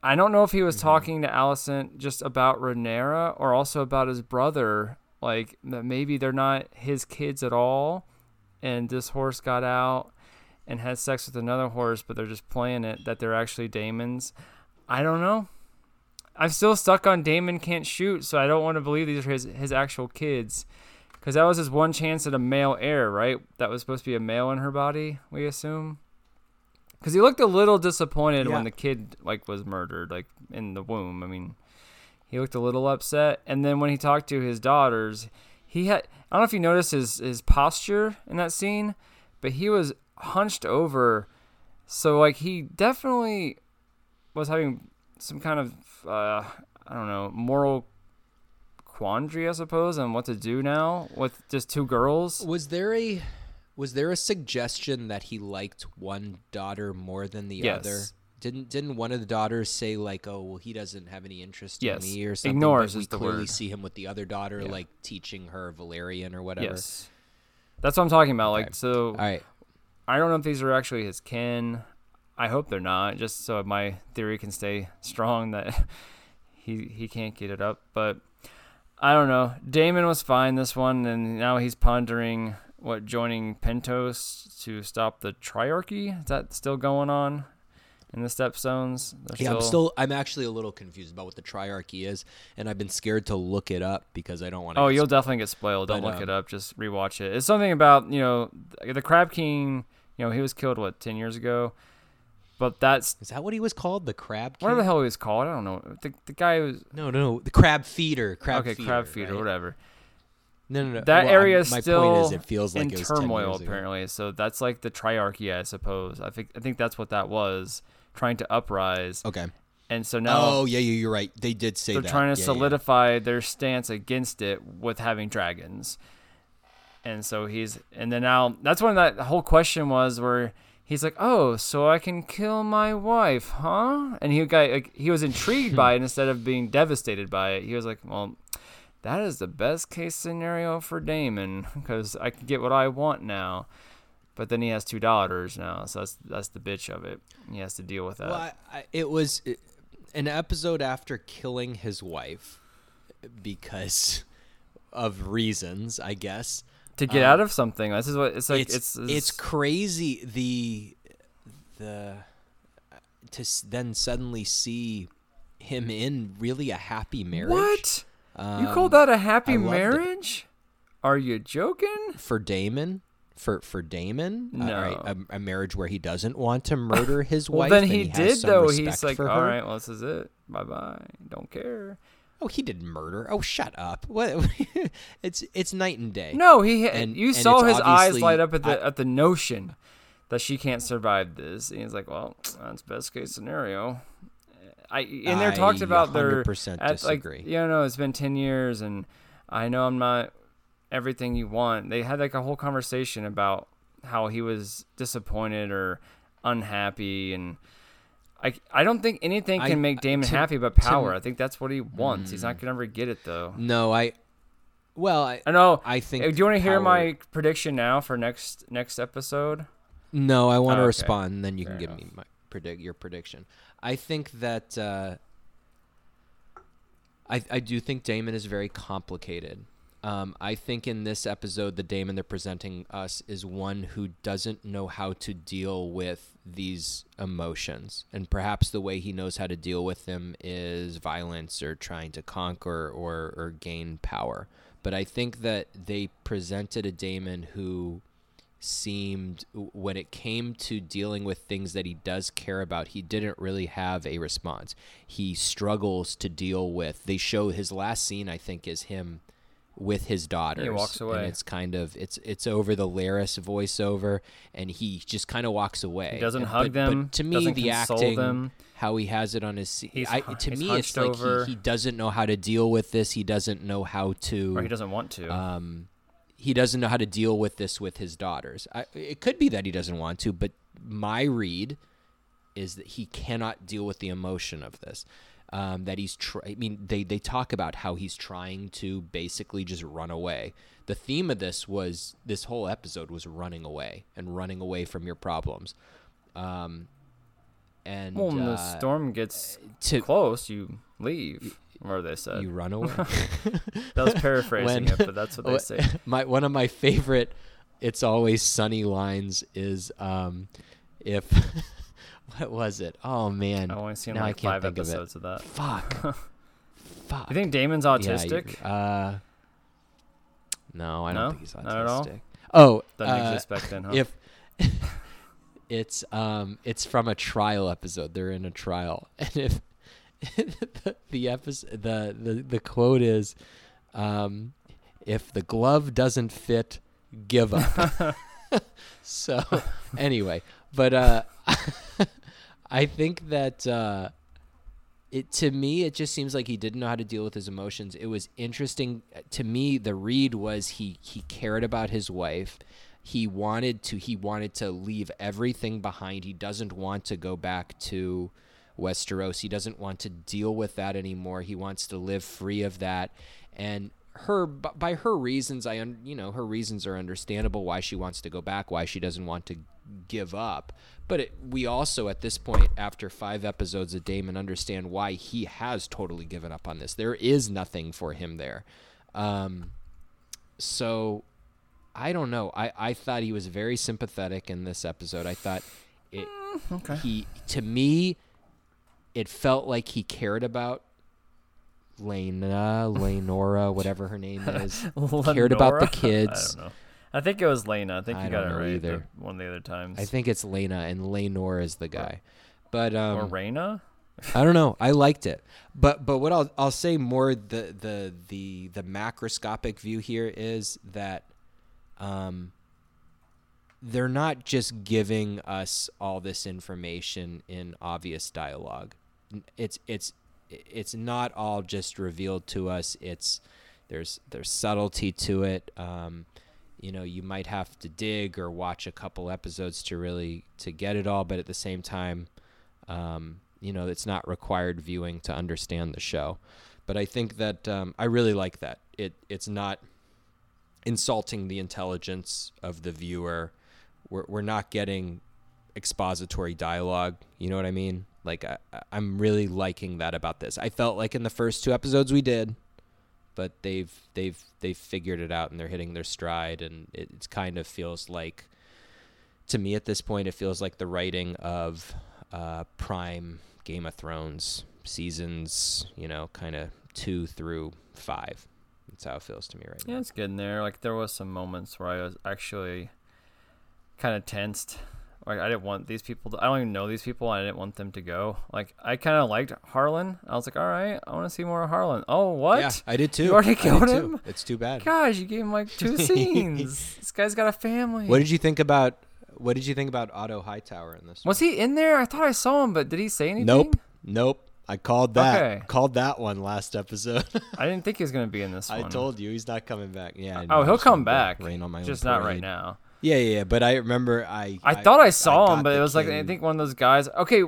I don't know if he was mm-hmm. talking to Alicent just about Rhaenyra or also about his brother. Like that maybe they're not his kids at all, and this horse got out and had sex with another horse, but they're just playing it that they're actually Daemon's. I don't know. I'm still stuck on Daemon can't shoot, so I don't want to believe these are his his actual kids, because that was his one chance at a male heir, right? That was supposed to be a male in her body, we assume. Because he looked a little disappointed Yeah. when the kid like was murdered, like in the womb. I mean, he looked a little upset, and then when he talked to his daughters, he had I don't know if you noticed his his posture in that scene, but he was hunched over, so like he definitely was having some kind of uh, I don't know moral quandary, I suppose, on what to do now with just two girls. Was there a was there a suggestion that he liked one daughter more than the Yes. other? Didn't didn't one of the daughters say like, "Oh, well, he doesn't have any interest Yes. in me" or something? Ignores but we clearly word. see him with the other daughter, Yeah. like teaching her Valyrian or whatever. Yes, that's what I'm talking about. Okay. Like, so All right. I don't know if these are actually his kin. I hope they're not, just so my theory can stay strong that he he can't get it up. But I don't know. Daemon was fine this one, and now he's pondering what joining Pentos to stop the triarchy. Is that still going on in the Stepstones? They're Yeah, I'm still I'm actually a little confused about what the triarchy is, and I've been scared to look it up because I don't want to. Oh, you'll definitely get spoiled. Don't But, look um, it up. Just rewatch it. It's something about you know the Crab King. You know he was killed what ten years ago, but that's Is that what he was called? The crab? whatever the hell he was called. I don't know. The the guy was No, no, no. The crab feeder. Crab okay. feeder, crab feeder, right? whatever. No, no, no. That Well, area is still is, it feels like in turmoil apparently. So that's like the triarchy, I suppose. I think I think that's what that was trying to uprise. Okay. And so now oh yeah, yeah, you're right. They did say they're that. trying to Yeah, yeah. solidify their stance against it with having dragons. And so he's and then now that's when that whole question was where he's like, "Oh, so I can kill my wife, huh?" And he got like, he was intrigued by it instead of being devastated by it. He was like, "Well, that is the best case scenario for Daemon because I can get what I want now." But then he has two daughters now, so that's that's the bitch of it. He has to deal with that. Well, I, I, it was an episode after killing his wife because of reasons, I guess. to get um, out of something, this is what it's like. it's, it's it's crazy the the to then suddenly see him in really a happy marriage. What? You call Um, that a happy I marriage? Are you joking? for Daemon? For for Daemon, Uh, all right, No. a, a marriage where he doesn't want to murder his Well, wife. then and he, did though. He's like, all her." right, well, this is it. Bye bye. Don't care. Oh, he didn't murder. Oh, shut up. What? it's it's night and day. No, he. And- you and saw his eyes light up at the I- at the notion that she can't survive this. And he's like, well, that's best case scenario. I and they're talked about their 100% at, like disagree. you know it's been ten years and I know I'm not everything you want. They had like a whole conversation about how he was disappointed or unhappy and. I, I don't think anything I- can make Daemon to- happy but to- power. I think that's what he wants. He's not mm. gonna ever get it though. No, I. Well, I I know. I think. Uh, do you want to hear my prediction now for next next episode? No, I want to oh, Okay. respond, and then you Fair can give enough. me my predict your prediction. I think that uh, I I do think Daemon is very complicated. Um, I think in this episode, the Daemon they're presenting us is one who doesn't know how to deal with these emotions. And perhaps the way he knows how to deal with them is violence or trying to conquer or, or gain power. But I think that they presented a Daemon who seemed when it came to dealing with things that he does care about he didn't really have a response he struggles to deal with they show his last scene i think is him with his daughters walks and away. it's kind of it's it's over the Larys voiceover and he just kind of walks away He doesn't And- hug but, them, but to me the acting them. how he has it on his se- He's I, to he's me it's hunched like he, he doesn't know how to deal with this he doesn't know how to or he doesn't want to. um, he doesn't know how to deal with this with his daughters. I, it could be that he doesn't want to, but my read is that he cannot deal with the emotion of this. Um, that he's, tr- I mean, they they talk about how he's trying to basically just run away. The theme of this was this whole episode was running away and running away from your problems. Um, and well, when the uh, storm gets to close, you leave. Or they said. you run away. that was paraphrasing when- it, but that's what they say. my one of my favorite it's always sunny lines is um if what was it oh man I've only seen now like five think of episodes of, that. fuck fuck You think Daemon's Yeah, autistic? uh no i don't think he's autistic Not at all? oh Doesn't uh, exist back then, huh? if it's um it's from a trial episode they're in a trial and if the, the episode the, the the quote is um if the glove doesn't fit give up. So anyway but uh i think that uh it to me it just seems like he didn't know how to deal with his emotions. It was interesting to me the read was he he cared about his wife. He wanted to he wanted to leave everything behind. He doesn't want to go back to Westeros he doesn't want to deal with that anymore he wants to live free of that and her by her reasons I you know her reasons are understandable why she wants to go back why she doesn't want to give up but it, we also at this point after 5 episodes of Daemon understand why he has totally given up on this there is nothing for him there um so I don't know. I, I thought he was very sympathetic in this episode. I thought it okay. he to me it felt like he cared about Lena, Lenora, whatever her name is. cared about the kids. I don't know. I think it was Lena. I think I you got it right either. one of the other times. I think it's Lena and Lenore is the guy. But um or Reyna. I don't know. I liked it, but but what I'll I'll say more the the the the macroscopic view here is that, um, they're not just giving us all this information in obvious dialogue. It's it's it's not all just revealed to us. It's there's there's subtlety to it. Um, you know, you might have to dig or watch a couple episodes to really to get it all, but at the same time, um, you know, it's not required viewing to understand the show. But I think that um, I really like that. It it's not insulting the intelligence of the viewer. We're we're not getting expository dialogue. You know what I mean? Like I, I'm really liking that about this. I felt like in the first two episodes we did, but they've they've they've figured it out and they're hitting their stride, and it it's kind of feels like to me at this point it feels like the writing of uh, prime Game of Thrones seasons. You know, kind of two through five. That's how it feels to me right Yeah, now. it's getting there. Like there was some moments where I was actually kind of tensed. Like I didn't want these people. To, I don't even know these people. I didn't want them to go. Like I kind of liked Harlan. I was like, all right, I want to see more of Harlan. Oh, what? Yeah, I did too. You already killed too. him? It's too bad. Gosh, you gave him like two scenes. this guy's got a family. What did you think about what did you think about Otto Hightower in this? was he in there? I thought I saw him, but did he say anything? Nope. Nope. I called that. Okay. Called that one last episode. I didn't think he was gonna be in this One. I told you he's not coming back. Yeah. I Oh, he'll come back. Rain on my just not right now. Yeah, yeah, yeah. But I remember I. I, thought I saw got him, but it was like I think one of those guys. Okay,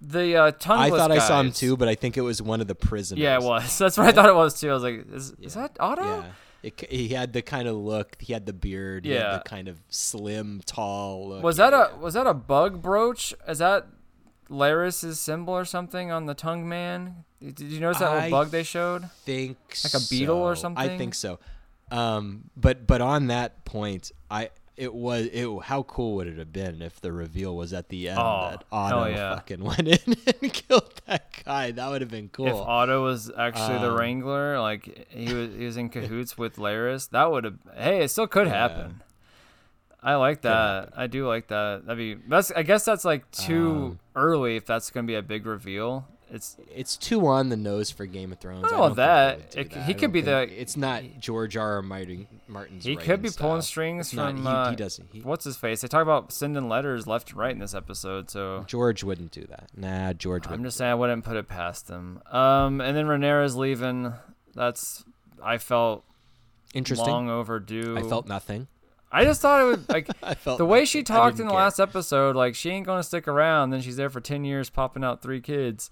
the uh, tongueless I thought I saw him too, but I think it was one of the prisoners. Yeah, it was. That's what I thought it was too. I was like, is, is that Otto? Yeah. It, he had the kind of look. He had the beard. He had Yeah. the kind of slim, tall look. Was Yeah, that a was that a bug brooch? Is that Larys' symbol or something on the tongue man? Did you notice that I little bug they showed? think Like a beetle or something? I think so. Um, but but on that point, I it was it. How cool would it have been if the reveal was at the end Oh, that Otto yeah. fucking went in and killed that guy? That would have been cool. If Otto was actually the Um, Wrangler, like he was, he was in cahoots with Larys, that would have. Hey, it still could Yeah. happen. I like that. I do like that. That'd be. That's. I guess that's like too Um, early if that's gonna be a big reveal. It's. it's too on the nose for Game of Thrones. I I don't that. do It- that. he I could be the- It's not George R. R. Martin, Martin's. He could be pulling style. strings It's not- from. he, uh, he doesn't. He, What's his face? They talk about sending letters left and right in this episode. So George wouldn't do that. Nah, George wouldn't. I'm just saying I wouldn't put it past them. Um, and then Rhaenyra's leaving. That's. I felt Interesting. long overdue. I felt nothing. I just thought it would like I felt the way she talked in the care. last episode, like she ain't gonna stick around. Then she's there for ten years, popping out three kids.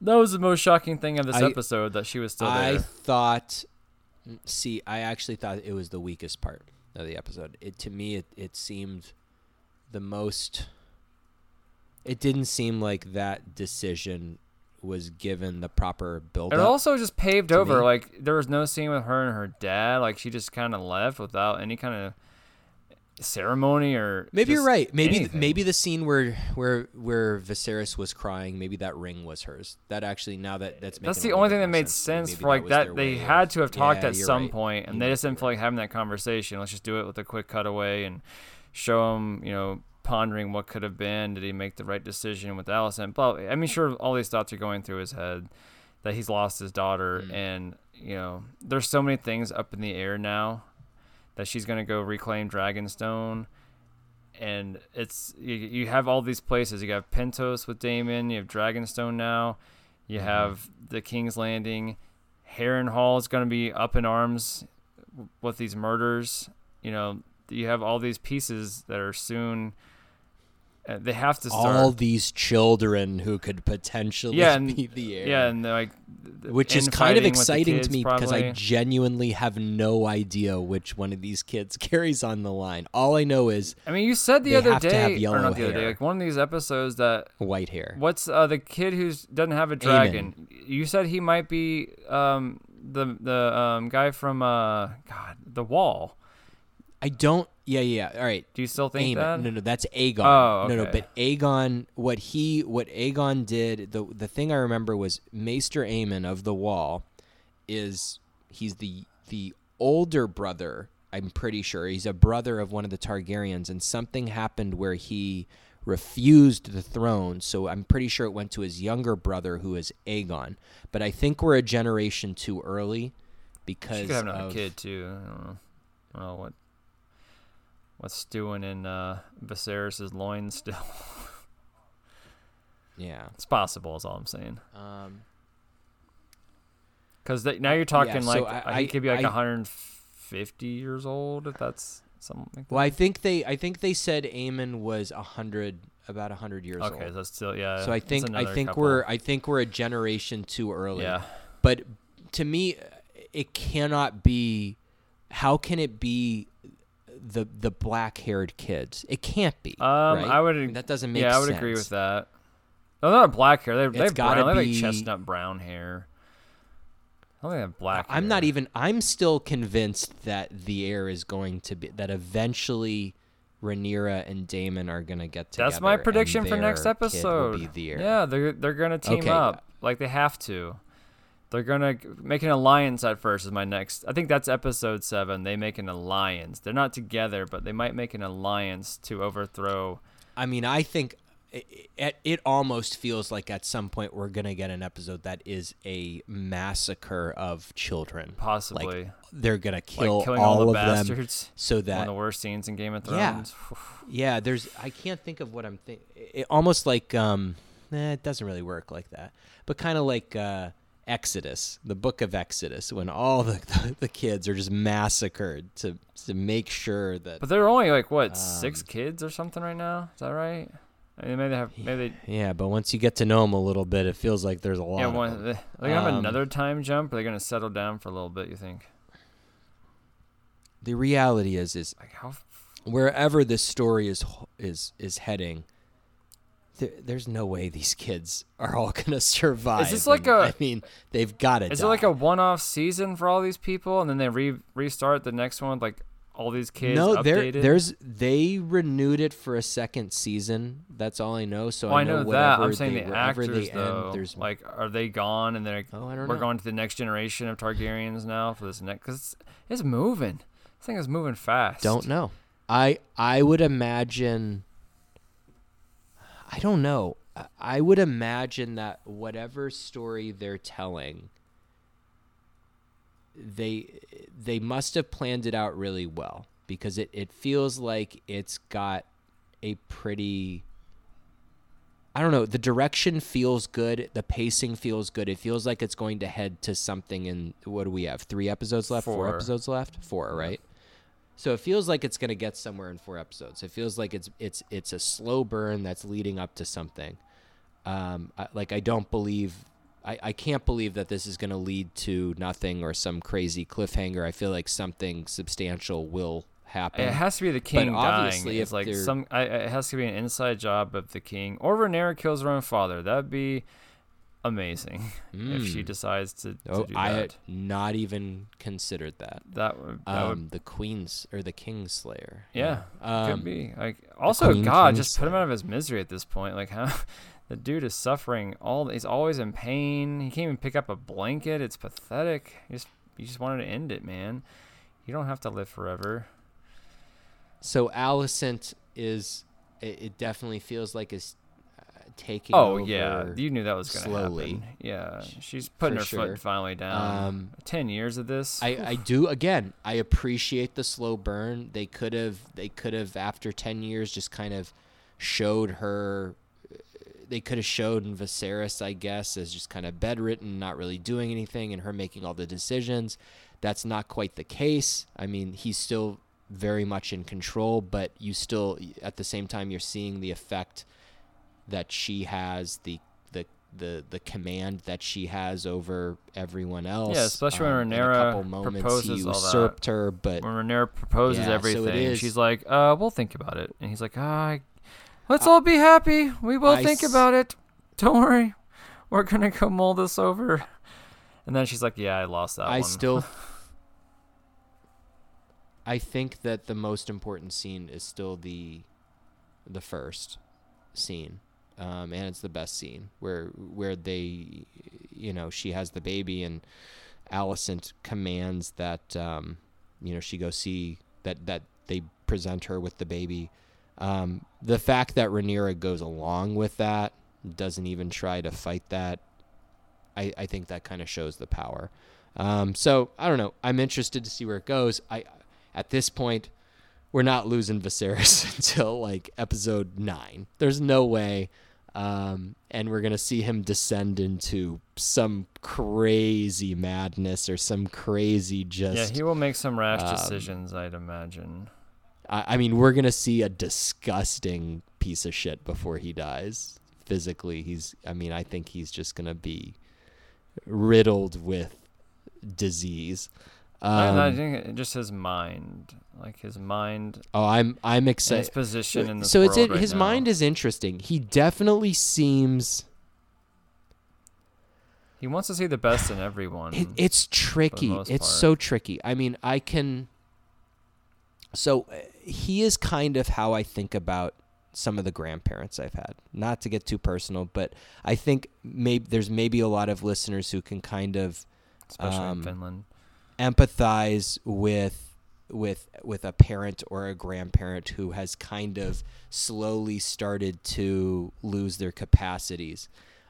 That was the most shocking thing of this I- episode that she was still there. I thought. See, I actually thought it was the weakest part of the episode. It to me, it it seemed the most. It didn't seem like that decision was given the proper build It also just paved over. me. Like there was no scene with her and her dad. Like she just kind of left without any kind of ceremony or. Maybe you're right. Maybe anything. maybe the scene where where where Viserys was crying, maybe that ring was hers. That actually now that that's That's the only thing that made me. sense for like was that. They had to have talked Yeah, at some right. point, and You they just didn't feel like having that conversation. Let's just do it with a quick cutaway and show them, you know, pondering what could have been. Did he make the right decision with Alicent? But I mean, sure, all these thoughts are going through his head that he's lost his daughter, Mm. and you know, there's so many things up in the air now that she's gonna go reclaim Dragonstone. And it's you, you have all these places. You have Pentos with Daemon. You have Dragonstone now. You Mm-hmm. have the King's Landing. Harrenhal is going to be up in arms with these murders. You know, you have all these pieces that are soon. Uh, they have to start. all these children who could potentially Yeah, and- be the heir. yeah, and they're like, which is kind of exciting kids, to me because I genuinely have no idea which one of these kids carries on the line. All I know is I mean, you said the other day, or not the other day, like one of these episodes that white hair. What's uh, the kid who doesn't have a dragon? You said he might be um, the the um, guy from uh, God, the Wall. I don't. Yeah, yeah. All right. Do you still think Aemon. that? No, no, that's Aegon. Oh, No, no, but Aegon, what he, what Aegon did, the the thing I remember was Maester Aemon of the Wall, is he's the the older brother. I'm pretty sure he's a brother of one of the Targaryens, and something happened where he refused the throne. So I'm pretty sure it went to his younger brother, who is Aegon. But I think we're a generation too early because She could have another of- kid too. I don't know. I don't know what what's stewing in uh, Viserys' loins still. Yeah. it's possible. Is all I'm saying. Um, Because now you're talking so like I- he could be like I- 150 years old if that's something. Like Well, I think they I think they said Aemon was a hundred about a hundred years that. okay, old. that's still yeah. so I think I think couple. we're I think we're a generation too early. yeah. But to me, it cannot be. How can it be the the black haired kids? It can't be. Um, right? I would. mean, that doesn't make Yeah, I would sense. agree with that. No, they're not black hair. They, they It's have gotta. They have like be- chestnut brown hair. I don't have black. I'm not even. I'm still convinced that the heir is going to be that eventually. Rhaenyra and Daemon are gonna get together. That's my prediction for next their kid will episode. be. Yeah, they're they're gonna team Okay. up like they have to. They're gonna make an alliance at first. Is my next. I think that's episode seven. They make an alliance. They're not together, but they might make an alliance to overthrow. I mean, I think it, it, it almost feels like at some point we're gonna get an episode that is a massacre of children. Possibly. Like they're gonna kill like killing all, all, the of bastards. them, so that One of the worst scenes in Game of Yeah. Thrones. yeah, there's I can't think of what I'm thinking. It, almost like um, eh, it doesn't really work like that, but kind of like uh, Exodus, the Book of Exodus, when all the, the the kids are just massacred to to make sure that But they're only like what six Um, kids or something right now. Is that right? I mean, maybe they have maybe they, yeah. But once you get to know them a little bit, it feels like there's a lot. yeah. of One, they, are have Um, another time jump. Or are they gonna settle down for a little bit? You think? The reality is, is Like how? wherever this story is is is heading, there, there's no way these kids are all gonna survive. Is this like and, a- I mean, they've got it. Is Is it like a one-off season for all these people, and then they re- restart the next one with like all these kids no? There, updated? there's they renewed it for a second season. That's all I know. So Oh, I know, know that. I'm saying they, the actors they though. End, there's like, are they gone? And they're like, Oh, I don't we're know. going to the next generation of Targaryens now for this next because it's, it's moving. This thing is moving fast. Don't know. I I would imagine. I don't know. I- would imagine that whatever story they're telling, they they must have planned it out really well because it, it feels like it's got a pretty I don't know, the direction feels good, the pacing feels good. It feels like it's going to head to something in what do we have? 3 episodes left? 4 Four. episodes left? 4, right? So it feels like it's going to get somewhere in 4 episodes. It feels like it's it's it's a slow burn that's leading up to something. Um I, like I don't believe I, I can't believe that this is going to lead to nothing or some crazy cliffhanger. I feel like something substantial will happen. It has to be the king dying. obviously It's like some. I, it has to be an inside job of the king, or Rhaenyra kills her own father. That'd be amazing if she Mm. decides to, to Oh, do I had not even considered that. That would. That Um, would the Queen's or the King's Slayer. yeah, Um, could be. Like also, Queen God, just put him out of his misery at this point. Like how. The dude is suffering all. He's always in pain. He can't even pick up a blanket. It's pathetic. You just, you just wanted to end it, man. You don't have to live forever. So Alicent is. It, it definitely feels like is taking. Oh yeah, you knew that was gonna slowly. happen. Yeah, she's putting her sure. foot finally down. Um, Ten years of this. I, I do again. I appreciate the slow burn. They could have they could have after ten years just kind of showed her. They could have showed Viserys, I guess, as just kind of bedridden, not really doing anything, and her making all the decisions. That's not quite the case. I mean, he's still very much in control, but you still, at the same time, you're seeing the effect that she has, the the the the command that she has over everyone else. Yeah, especially when Um, in a Rhaenyra couple moments proposes he all that. her, but when Rhaenyra proposes Yeah, so everything, is- she's like, "Uh, we'll think about it," and he's like, "Ah, let's all be happy. We will I think s- about it. Don't worry, we're gonna go mull this over." And then she's like, "Yeah, I lost that I one." still. I think that the most important scene is still the, the first scene, um, and it's the best scene where where they, you know, she has the baby and Alicent commands that, um, you know, she go see that that they present her with the baby. Um, the fact that Rhaenyra goes along with that, doesn't even try to fight that, I, I think that kind of shows the power. Um, so I don't know. I'm interested to see where it goes. I at this point, we're not losing Viserys until like episode nine. There's no way, um, and we're gonna see him descend into some crazy madness or some crazy just. yeah, he will make some rash um, decisions, I'd imagine. I, I mean, we're gonna see a disgusting piece of shit before he dies. Physically, he's. I mean, I think he's just gonna be riddled with disease. I- I Um, think just his mind, like his mind, oh, I'm I'm and his excited. position in this So it's it, right his now. mind is interesting. He definitely seems. He wants to see the best in everyone. It, it's tricky. It's part. so tricky. I mean, I can. So uh, he is kind of how I think about some of the grandparents I've had. Not to get too personal, but I think maybe there's maybe a lot of listeners who can kind of especially um, in Finland. empathize with with with a parent or a grandparent who has kind of slowly started to lose their capacities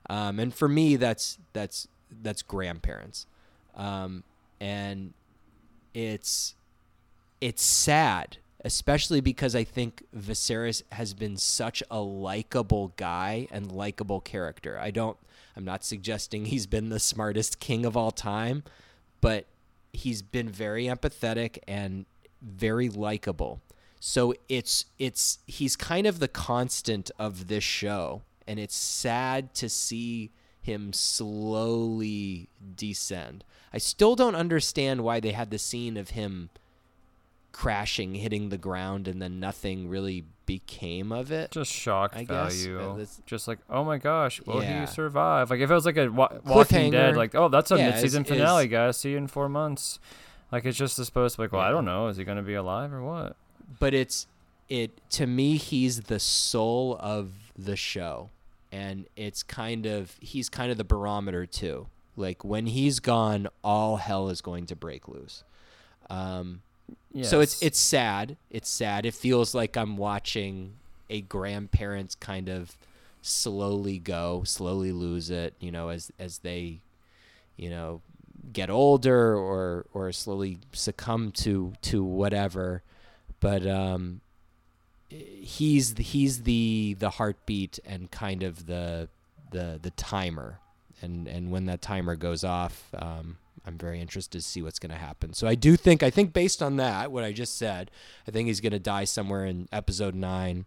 um, and for me that's that's that's grandparents um, and it's it's sad especially because I think Viserys has been such a likable guy and likable character. I don't I'm not suggesting he's been the smartest king of all time, but he's been very empathetic and very likable. So it's it's he's kind of the constant of this show and it's sad to see him slowly descend. I still don't understand why they had the scene of him crashing, hitting the ground, and then nothing really became of it. Just shock I value. that's- just like, oh my gosh, will Yeah. he survive? Like if it was like a wa- Walking Dead, like oh that's a Yeah, mid-season finale, guys. See you in four months. Like it's just supposed to be like, well, I don't know, is he gonna be alive or what? but it's it to me he's the soul of the show and it's kind of he's kind of the barometer too like when he's gone all hell is going to break loose um so it's it's sad. It's sad. It feels like i'm watching a grandparent's kind of slowly go slowly lose it you know as as they you know get older or or slowly succumb to to whatever. But um he's the, he's the the heartbeat and kind of the the the timer. And and when that timer goes off um I'm very interested to see what's going to happen. So I do think I think based on that what I just said, I think he's going to die somewhere in episode 9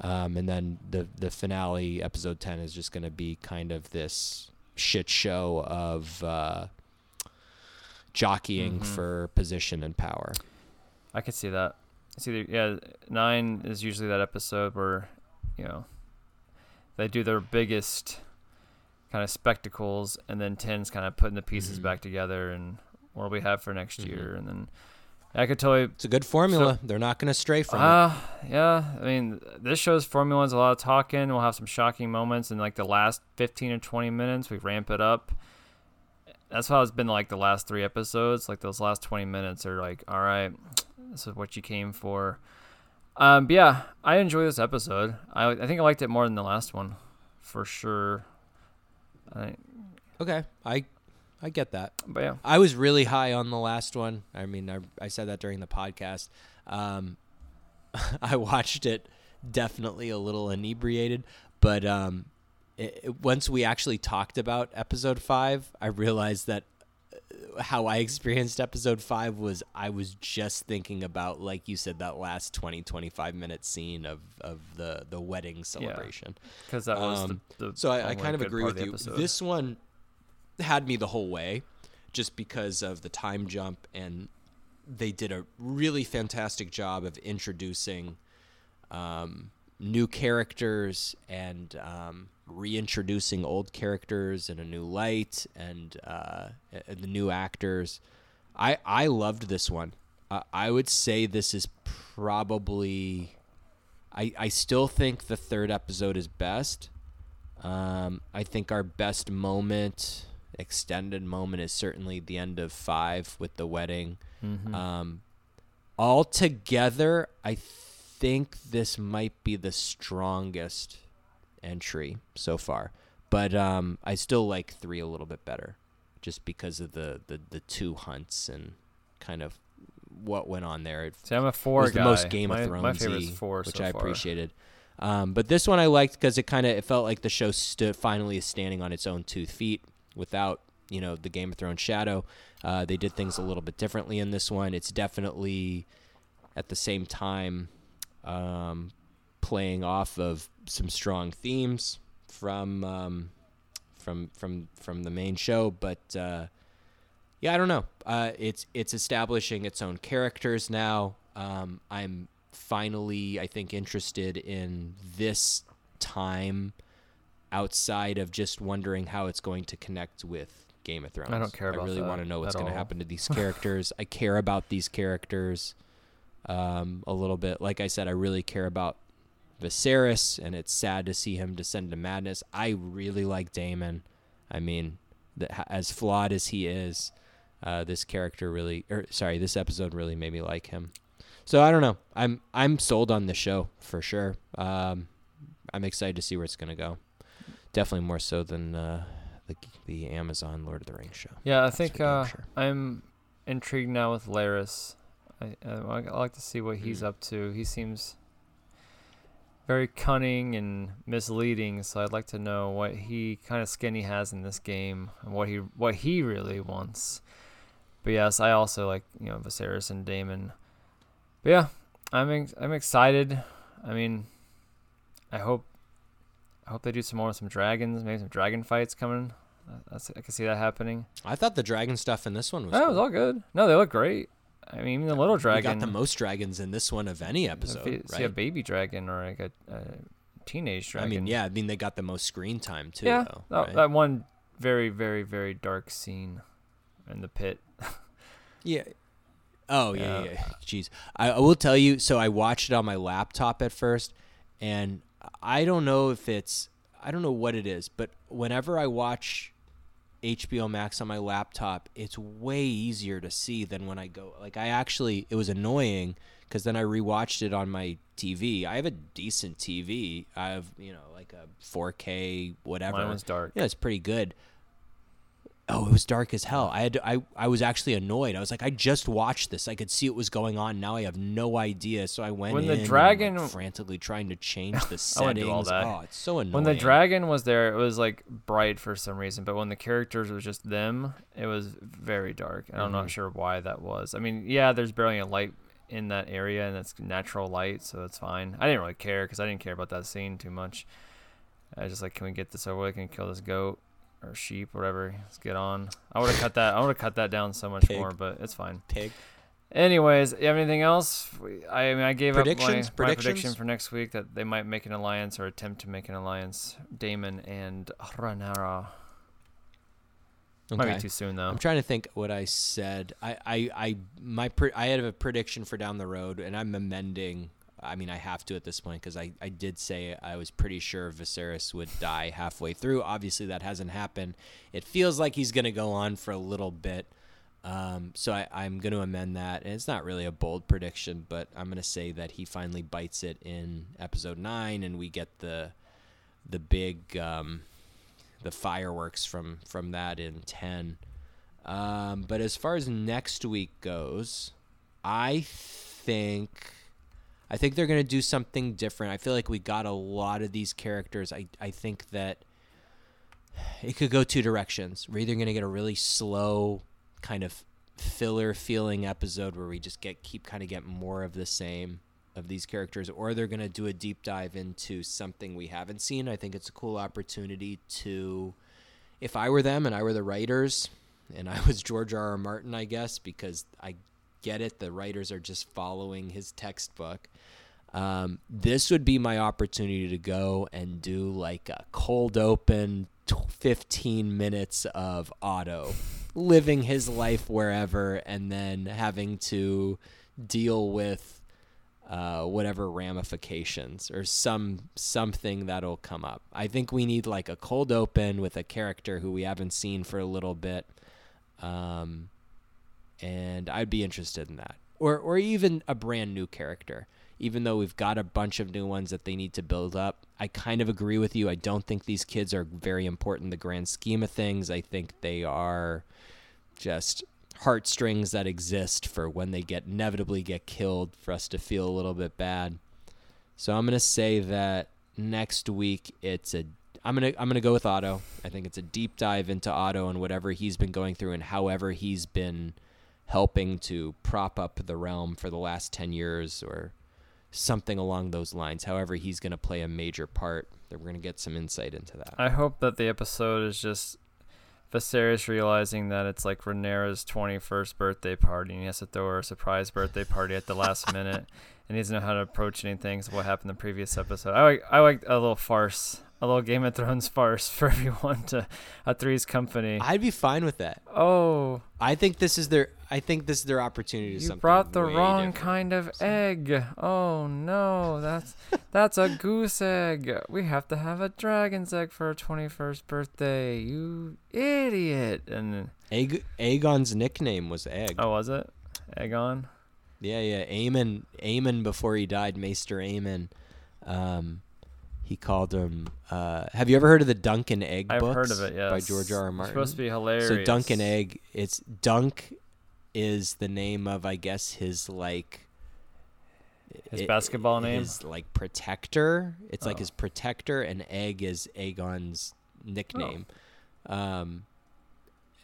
um and then the the finale episode 10 is just going to be kind of this shit show of uh jockeying Mhm. for position and power. I could see that. It's either yeah, nine is usually that episode where, you know, they do their biggest kind of spectacles, and then ten's kind of putting the pieces Mhm. back together and what we have for next Mhm. year, and then I could totally. It's a good formula. They're not going to stray from it. Ah, yeah. I mean, this show's formula is a lot of talking. We'll have some shocking moments in like the last fifteen or twenty minutes. We ramp it up. That's how it's been like the last three episodes. Like those last twenty minutes are like, all right, this is what you came for. Um, but yeah, I enjoy this episode. I I think I liked it more than the last one, for sure. I, Okay, I I get that. but yeah, I was really high on the last one. I mean, I, I said that during the podcast. Um, I watched it definitely a little inebriated, but um, it, it- once we actually talked about episode five, I realized that how I experienced episode five was I was just thinking about, like you said, that last 20, 25 minute scene of, of the, the wedding celebration. because that was Um, the, the So I, I kind of agree with you. episode. This one had me the whole way, just because of the time jump, and they did a really fantastic job of introducing um, new characters and um, reintroducing old characters in a new light, and uh, the new actors. I I loved this one. Uh, I would say this is probably. I, I still think the third episode is best. Um, I think our best moment, extended moment, is certainly the end of five with the wedding. Mhm. Um, altogether, I think this might be the strongest entry so far. But um, I still like three a little bit better, just because of the, the, the two hunts and kind of what went on there. It See, I'm a four was guy. the most Game my, of Thrones, My favorite's four, which so I appreciated. Um, but this one I liked because it kind of it felt like the show stood finally is standing on its own two feet without you know the Game of Thrones shadow. Uh, they did things a little bit differently in this one. It's definitely at the same time um, playing off of some strong themes from um, from from from the main show, but. Uh, yeah, I don't know. Uh, it's it's establishing its own characters now. Um, I'm finally, I think, interested in this time outside of just wondering how it's going to connect with Game of Thrones. I don't care I really want to know what's going to happen to these characters. I care about these characters um, a little bit. Like I said, I really care about Viserys, and it's sad to see him descend to madness. I really like Daemon. I mean, the, as flawed as he is, uh, this character really, or sorry, this episode really made me like him. So I don't know. I'm I'm sold on the show for sure. Um, I'm excited to see where it's gonna go. Definitely more so than uh, the the Amazon Lord of the Rings show. Yeah, I That's think uh, sure. I'm intrigued now with Larys. I, I I like to see what he's Mm. up to. He seems very cunning and misleading, so I'd like to know what he kind of skin he has in this game and what he what he really wants. But yes, I also like you know Viserys and Daemon. But yeah, I'm ex- I'm excited. I mean, I hope I hope they do some more with some dragons, maybe some dragon fights coming. That's, I can see that happening. I thought the dragon stuff in this one was. Oh, it cool. was all good. No, they look great. I mean, even the little dragon. got the most dragons in this one of any episode, you see a baby dragon or like a, a teenage dragon. I mean, yeah, I mean they got the most screen time too. yeah. though, that, right? that one very, very, very dark scene in the pit. Yeah. Oh yeah, Yeah. yeah. Jeez, I, I will tell you. So I watched it on my laptop at first, and I don't know if it's I don't know what it is, but whenever I watch HBO Max on my laptop, it's way easier to see than when I go. Like I actually, it was annoying because then I rewatched it on my TV. I have a decent TV. I have you know like a 4K whatever. Mine was dark. Yeah, it's pretty good. Oh, it was dark as hell. I had to, I I was actually annoyed. I was like, I just watched this. I could see what was going on. Now I have no idea. So I went When the and, like, dragon- frantically trying to change the settings. all that. Oh, it's so annoying. When the dragon was there, it was like bright for some reason, but when the characters was just them, it was very dark. And I'm Mhm. not sure why that was. I mean, yeah, there's barely a light in that area, and it's natural light, so that's fine. I didn't really care because I didn't care about that scene too much. I was just like, can we get this over with? Can we kill this goat or sheep, whatever? Let's get on. I would have cut that. I would have cut that down so much Pig. more, but it's fine. pig. Anyways, you have anything else? I mean, I gave up my, my prediction for next week that they might make an alliance or attempt to make an alliance. Daemon and Rhaenyra. Might be too soon though. I'm trying to think what I said. I I I my pre- I had a prediction for down the road, and I'm amending. I mean, I have to at this point because I, I did say I was pretty sure Viserys would die halfway through. Obviously, that hasn't happened. It feels like he's going to go on for a little bit. Um, so I, I'm going to amend that. And it's not really a bold prediction, but I'm going to say that he finally bites it in episode nine, and we get the the big um, the fireworks from from that in ten. Um, but as far as next week goes, I think I think they're gonna do something different. I feel like we got a lot of these characters. I I think that it could go two directions. We're either gonna get a really slow kind of filler feeling episode where we just get keep kind of get more of the same of these characters or they're going to do a deep dive into something we haven't seen. I think it's a cool opportunity to if I were them and I were the writers and I was George R. R. Martin, I guess, because I get it, the writers are just following his textbook. Um, this would be my opportunity to go and do like a cold open t- 15 minutes of Otto living his life wherever and then having to deal with uh, whatever ramifications or some something that'll come up. I think we need like a cold open with a character who we haven't seen for a little bit, um, and I'd be interested in that, or or even a brand new character. Even though we've got a bunch of new ones that they need to build up, I kind of agree with you. I don't think these kids are very important in the grand scheme of things. I think they are just heartstrings that exist for when they get inevitably get killed for us to feel a little bit bad. So I'm gonna say that next week it's a I'm gonna I'm gonna go with Otto. I think it's a deep dive into Otto and whatever he's been going through and however he's been helping to prop up the realm for the last ten years or something along those lines. However, he's gonna play a major part. That we're gonna get some insight into that. I hope that the episode is just Viserys realizing that it's like Rhaenyra's 21st birthday party and he has to throw her a surprise birthday party at the last minute he doesn't know how to approach anything. So what happened in the previous episode? I like I like a little farce, a little Game of Thrones farce for everyone to a Three's Company. I'd be fine with that. oh, I think this is their. I think this is their opportunity. you something brought the wrong different. kind of egg. Oh no, that's that's a goose egg. We have to have a dragon's egg for our 21st birthday. You idiot. And Aeg- Aegon's nickname was Egg. oh, was it? Aegon? Yeah, yeah. Aemon, Aemon before he died, Maester Aemon. Um, he called him. Uh, have you ever heard of the Duncan Egg book? I've books heard of it, yes. by George R. R. It's Martin? supposed to be hilarious. So Duncan Egg, it's Dunk, is the name of I guess his like. His i- basketball name? His like protector. It's like Oh. his protector, and Egg is Aegon's nickname. Oh. Um.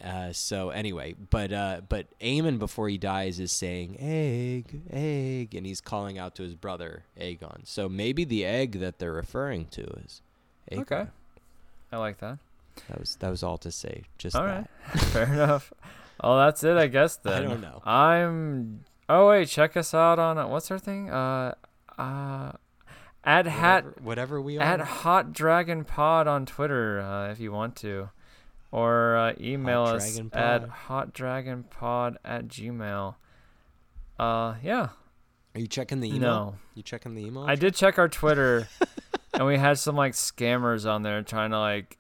Uh, so anyway, but uh, but Aemon before he dies is saying egg, egg, and he's calling out to his brother Aegon. So maybe the egg that they're referring to is Aegon. Okay. I like that. That was that was all to say. Just All that. right. Fair enough. Oh, that's it, I guess. Then I don't know. I'm Oh wait, check us out on uh, what's our thing? Uh, uh, at hat whatever, whatever we are. at Hot Dragon Pod on Twitter uh, if you want to, or uh, email Hot us at hotdragonpod at gmail. Uh, yeah. Are you checking the email? No, You checking the email? I did check our Twitter, and we had some like scammers on there trying to like,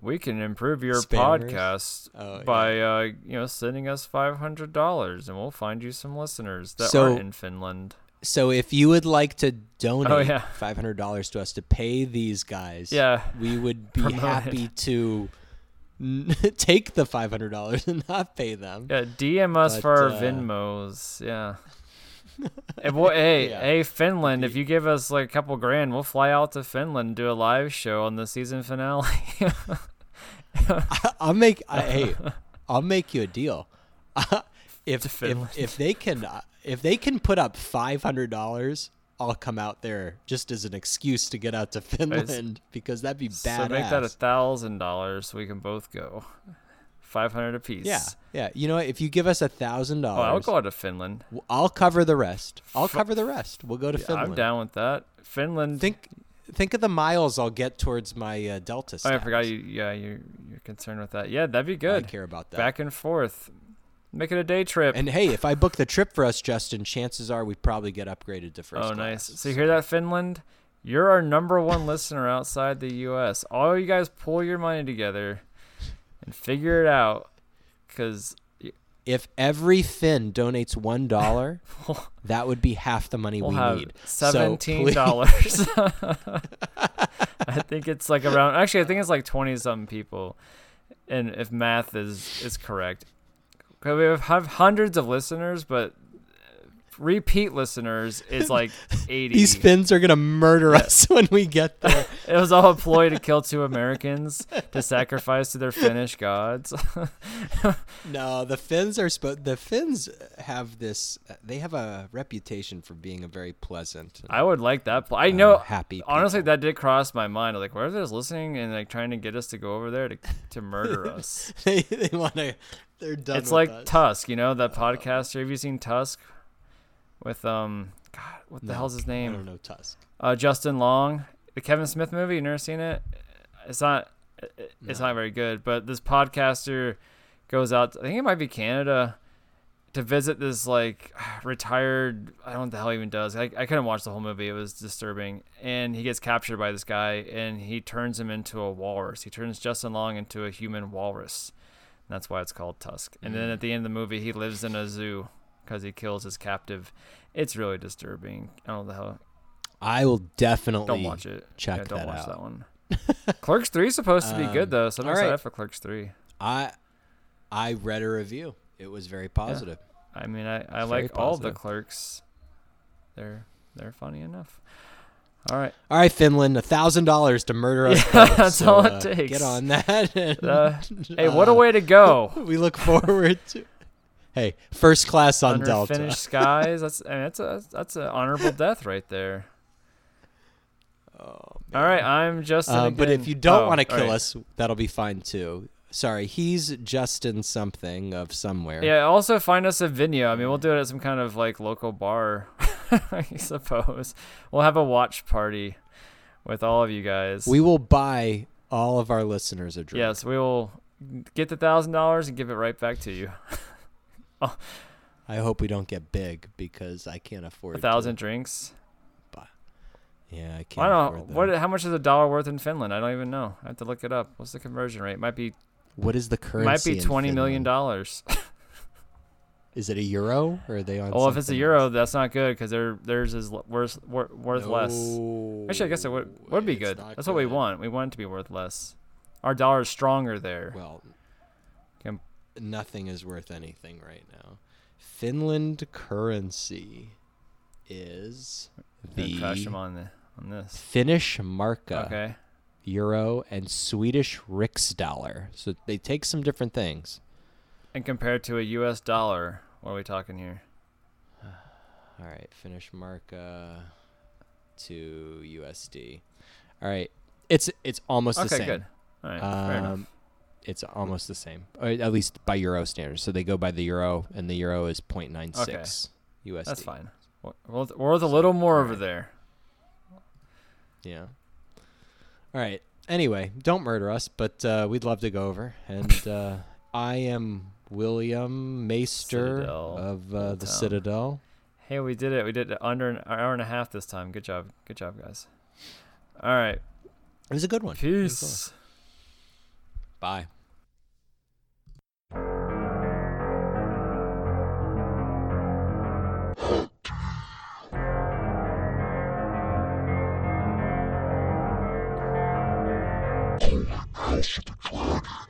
we can improve your Spammers? podcast Oh, by yeah. uh, you know sending us five hundred dollars, and we'll find you some listeners that So- aren't in Finland. So if you would like to donate Oh, yeah. five hundred dollars to us to pay these guys, Yeah, we would be Promote it. happy to take the five hundred dollars and not pay them. yeah. DM us But, for our uh, Venmos. Yeah. Hey, boy, hey, Yeah. hey, Finland! If you give us like a couple grand, we'll fly out to Finland and do a live show on the season finale. I'll make. I, hey, I'll make you a deal. if, if if they can uh, if they can put up five hundred dollars, I'll come out there just as an excuse to get out to Finland because that'd be badass. so make that a thousand dollars so we can both go. Five hundred apiece. yeah, yeah. You know, what? if you give us a thousand Oh, I'll go out to Finland. I'll cover the rest. I'll cover the rest. We'll go to Yeah, Finland. I'm down with that. Finland. Think think of the miles I'll get towards my uh, Delta. Oh, I forgot you. Yeah, you're you're concerned with that. Yeah, that'd be good. I care about that. Back and forth. Make it a day trip. and hey, if I book the trip for us, Justin, chances are we probably get upgraded to first oh, class. nice. So you hear that, Finland? You're our number one listener outside the U.S. All you guys pull your money together and figure it out, because If every Finn donates one dollar, that would be half the money we'll we need. seventeen dollars. I think it's like around. Actually, I think it's like twenty something people, and if math is is correct, we have, hundreds of listeners, but repeat listeners is like eighty. These Finns are gonna murder us when we get there. It was all a ploy to kill two Americans to sacrifice to their Finnish gods. no, the Finns are supposed. The Finns have this. They have a reputation for being a very pleasant. I would like that. Pl- I uh, know. happy. Honestly, people. that did cross my mind. Like, where are they're listening and like trying to get us to go over there to to murder us? they they want to. They're done. it's like us. Tusk, you know that podcaster. Have you seen Tusk? With um, God, what the No, hell's his name? I don't know Tusk. Uh, Justin Long, the Kevin Smith movie. You never seen it? It's not. it- It's No. not very good. But this podcaster goes out. I think it might be Canada to visit this like retired. I don't know what the hell he even does. I, I couldn't watch the whole movie. It was disturbing. And he gets captured by this guy, and he turns him into a walrus. He turns Justin Long into a human walrus. And that's why it's called Tusk. And then Mm. at the end of the movie, he lives in a zoo because he kills his captive. It's really disturbing. I don't know the hell. I will definitely Don't watch it. check yeah, don't that watch out. that one. Clerks three is supposed to be Um, good though, so I'm excited right. for Clerks three. I I read a review. It was very positive. I mean, I, I Very like all the. Clerks. They're they're funny enough. All right, All right, Finland, a thousand dollars to murder us. Yeah, both, that's so, all it uh, takes. Get on that. and, uh, hey, what a uh, way to go! We look forward to. Hey, first class on Under Delta. finished skies. That's I mean, that's a that's an honorable death right there. Oh, All right, I'm Justin. Uh, but if you don't Oh, want to kill right. us, that'll be fine too. Sorry, he's Justin something of somewhere. Yeah, also find us a Vimeo. I mean, we'll do it at some kind of like local bar, I suppose. We'll have a watch party with all of you guys. We will buy all of our listeners a drink. yes, we will get the thousand dollars and give it right back to you. I hope we don't get big because I can't afford A thousand To, drinks. yeah, I can't. I don't know afford what. How much is a dollar worth in Finland? I don't even know. I have to look it up. What's the conversion rate? Might be What is the currency? might be twenty million dollars. Is it a euro or are they on? well, if it's a euro, else? that's not good because their theirs is worth wor- worth less. Actually, I guess it would would be No, good. That's what we want. We want it to be worth less. Our dollar is stronger there. Well, nothing is worth anything right now. Finland currency is the them on the on this. Finnish marka, Okay. euro, and Swedish riksdollar. So they take some different things. And compared to a U.S. dollar, what are we talking here? All right, Finnish marka to USD. All right, it's it's almost the same. okay, good. All right, fair um, enough. It's almost the same, at least by euro standards. So they go by the euro, and the euro is 0.96. USD. That's fine. We're, we're a little more over there. Yeah. All right. Anyway, don't murder us, but uh, we'd love to go over. And uh, I am William Maester Citadel, of uh, the. Citadel. Hey, we did it. We did it under an hour and a half this time. Good job. Good job, guys. All right. It was a good one. It was a good one. Peace. Bye. House of the Dragon.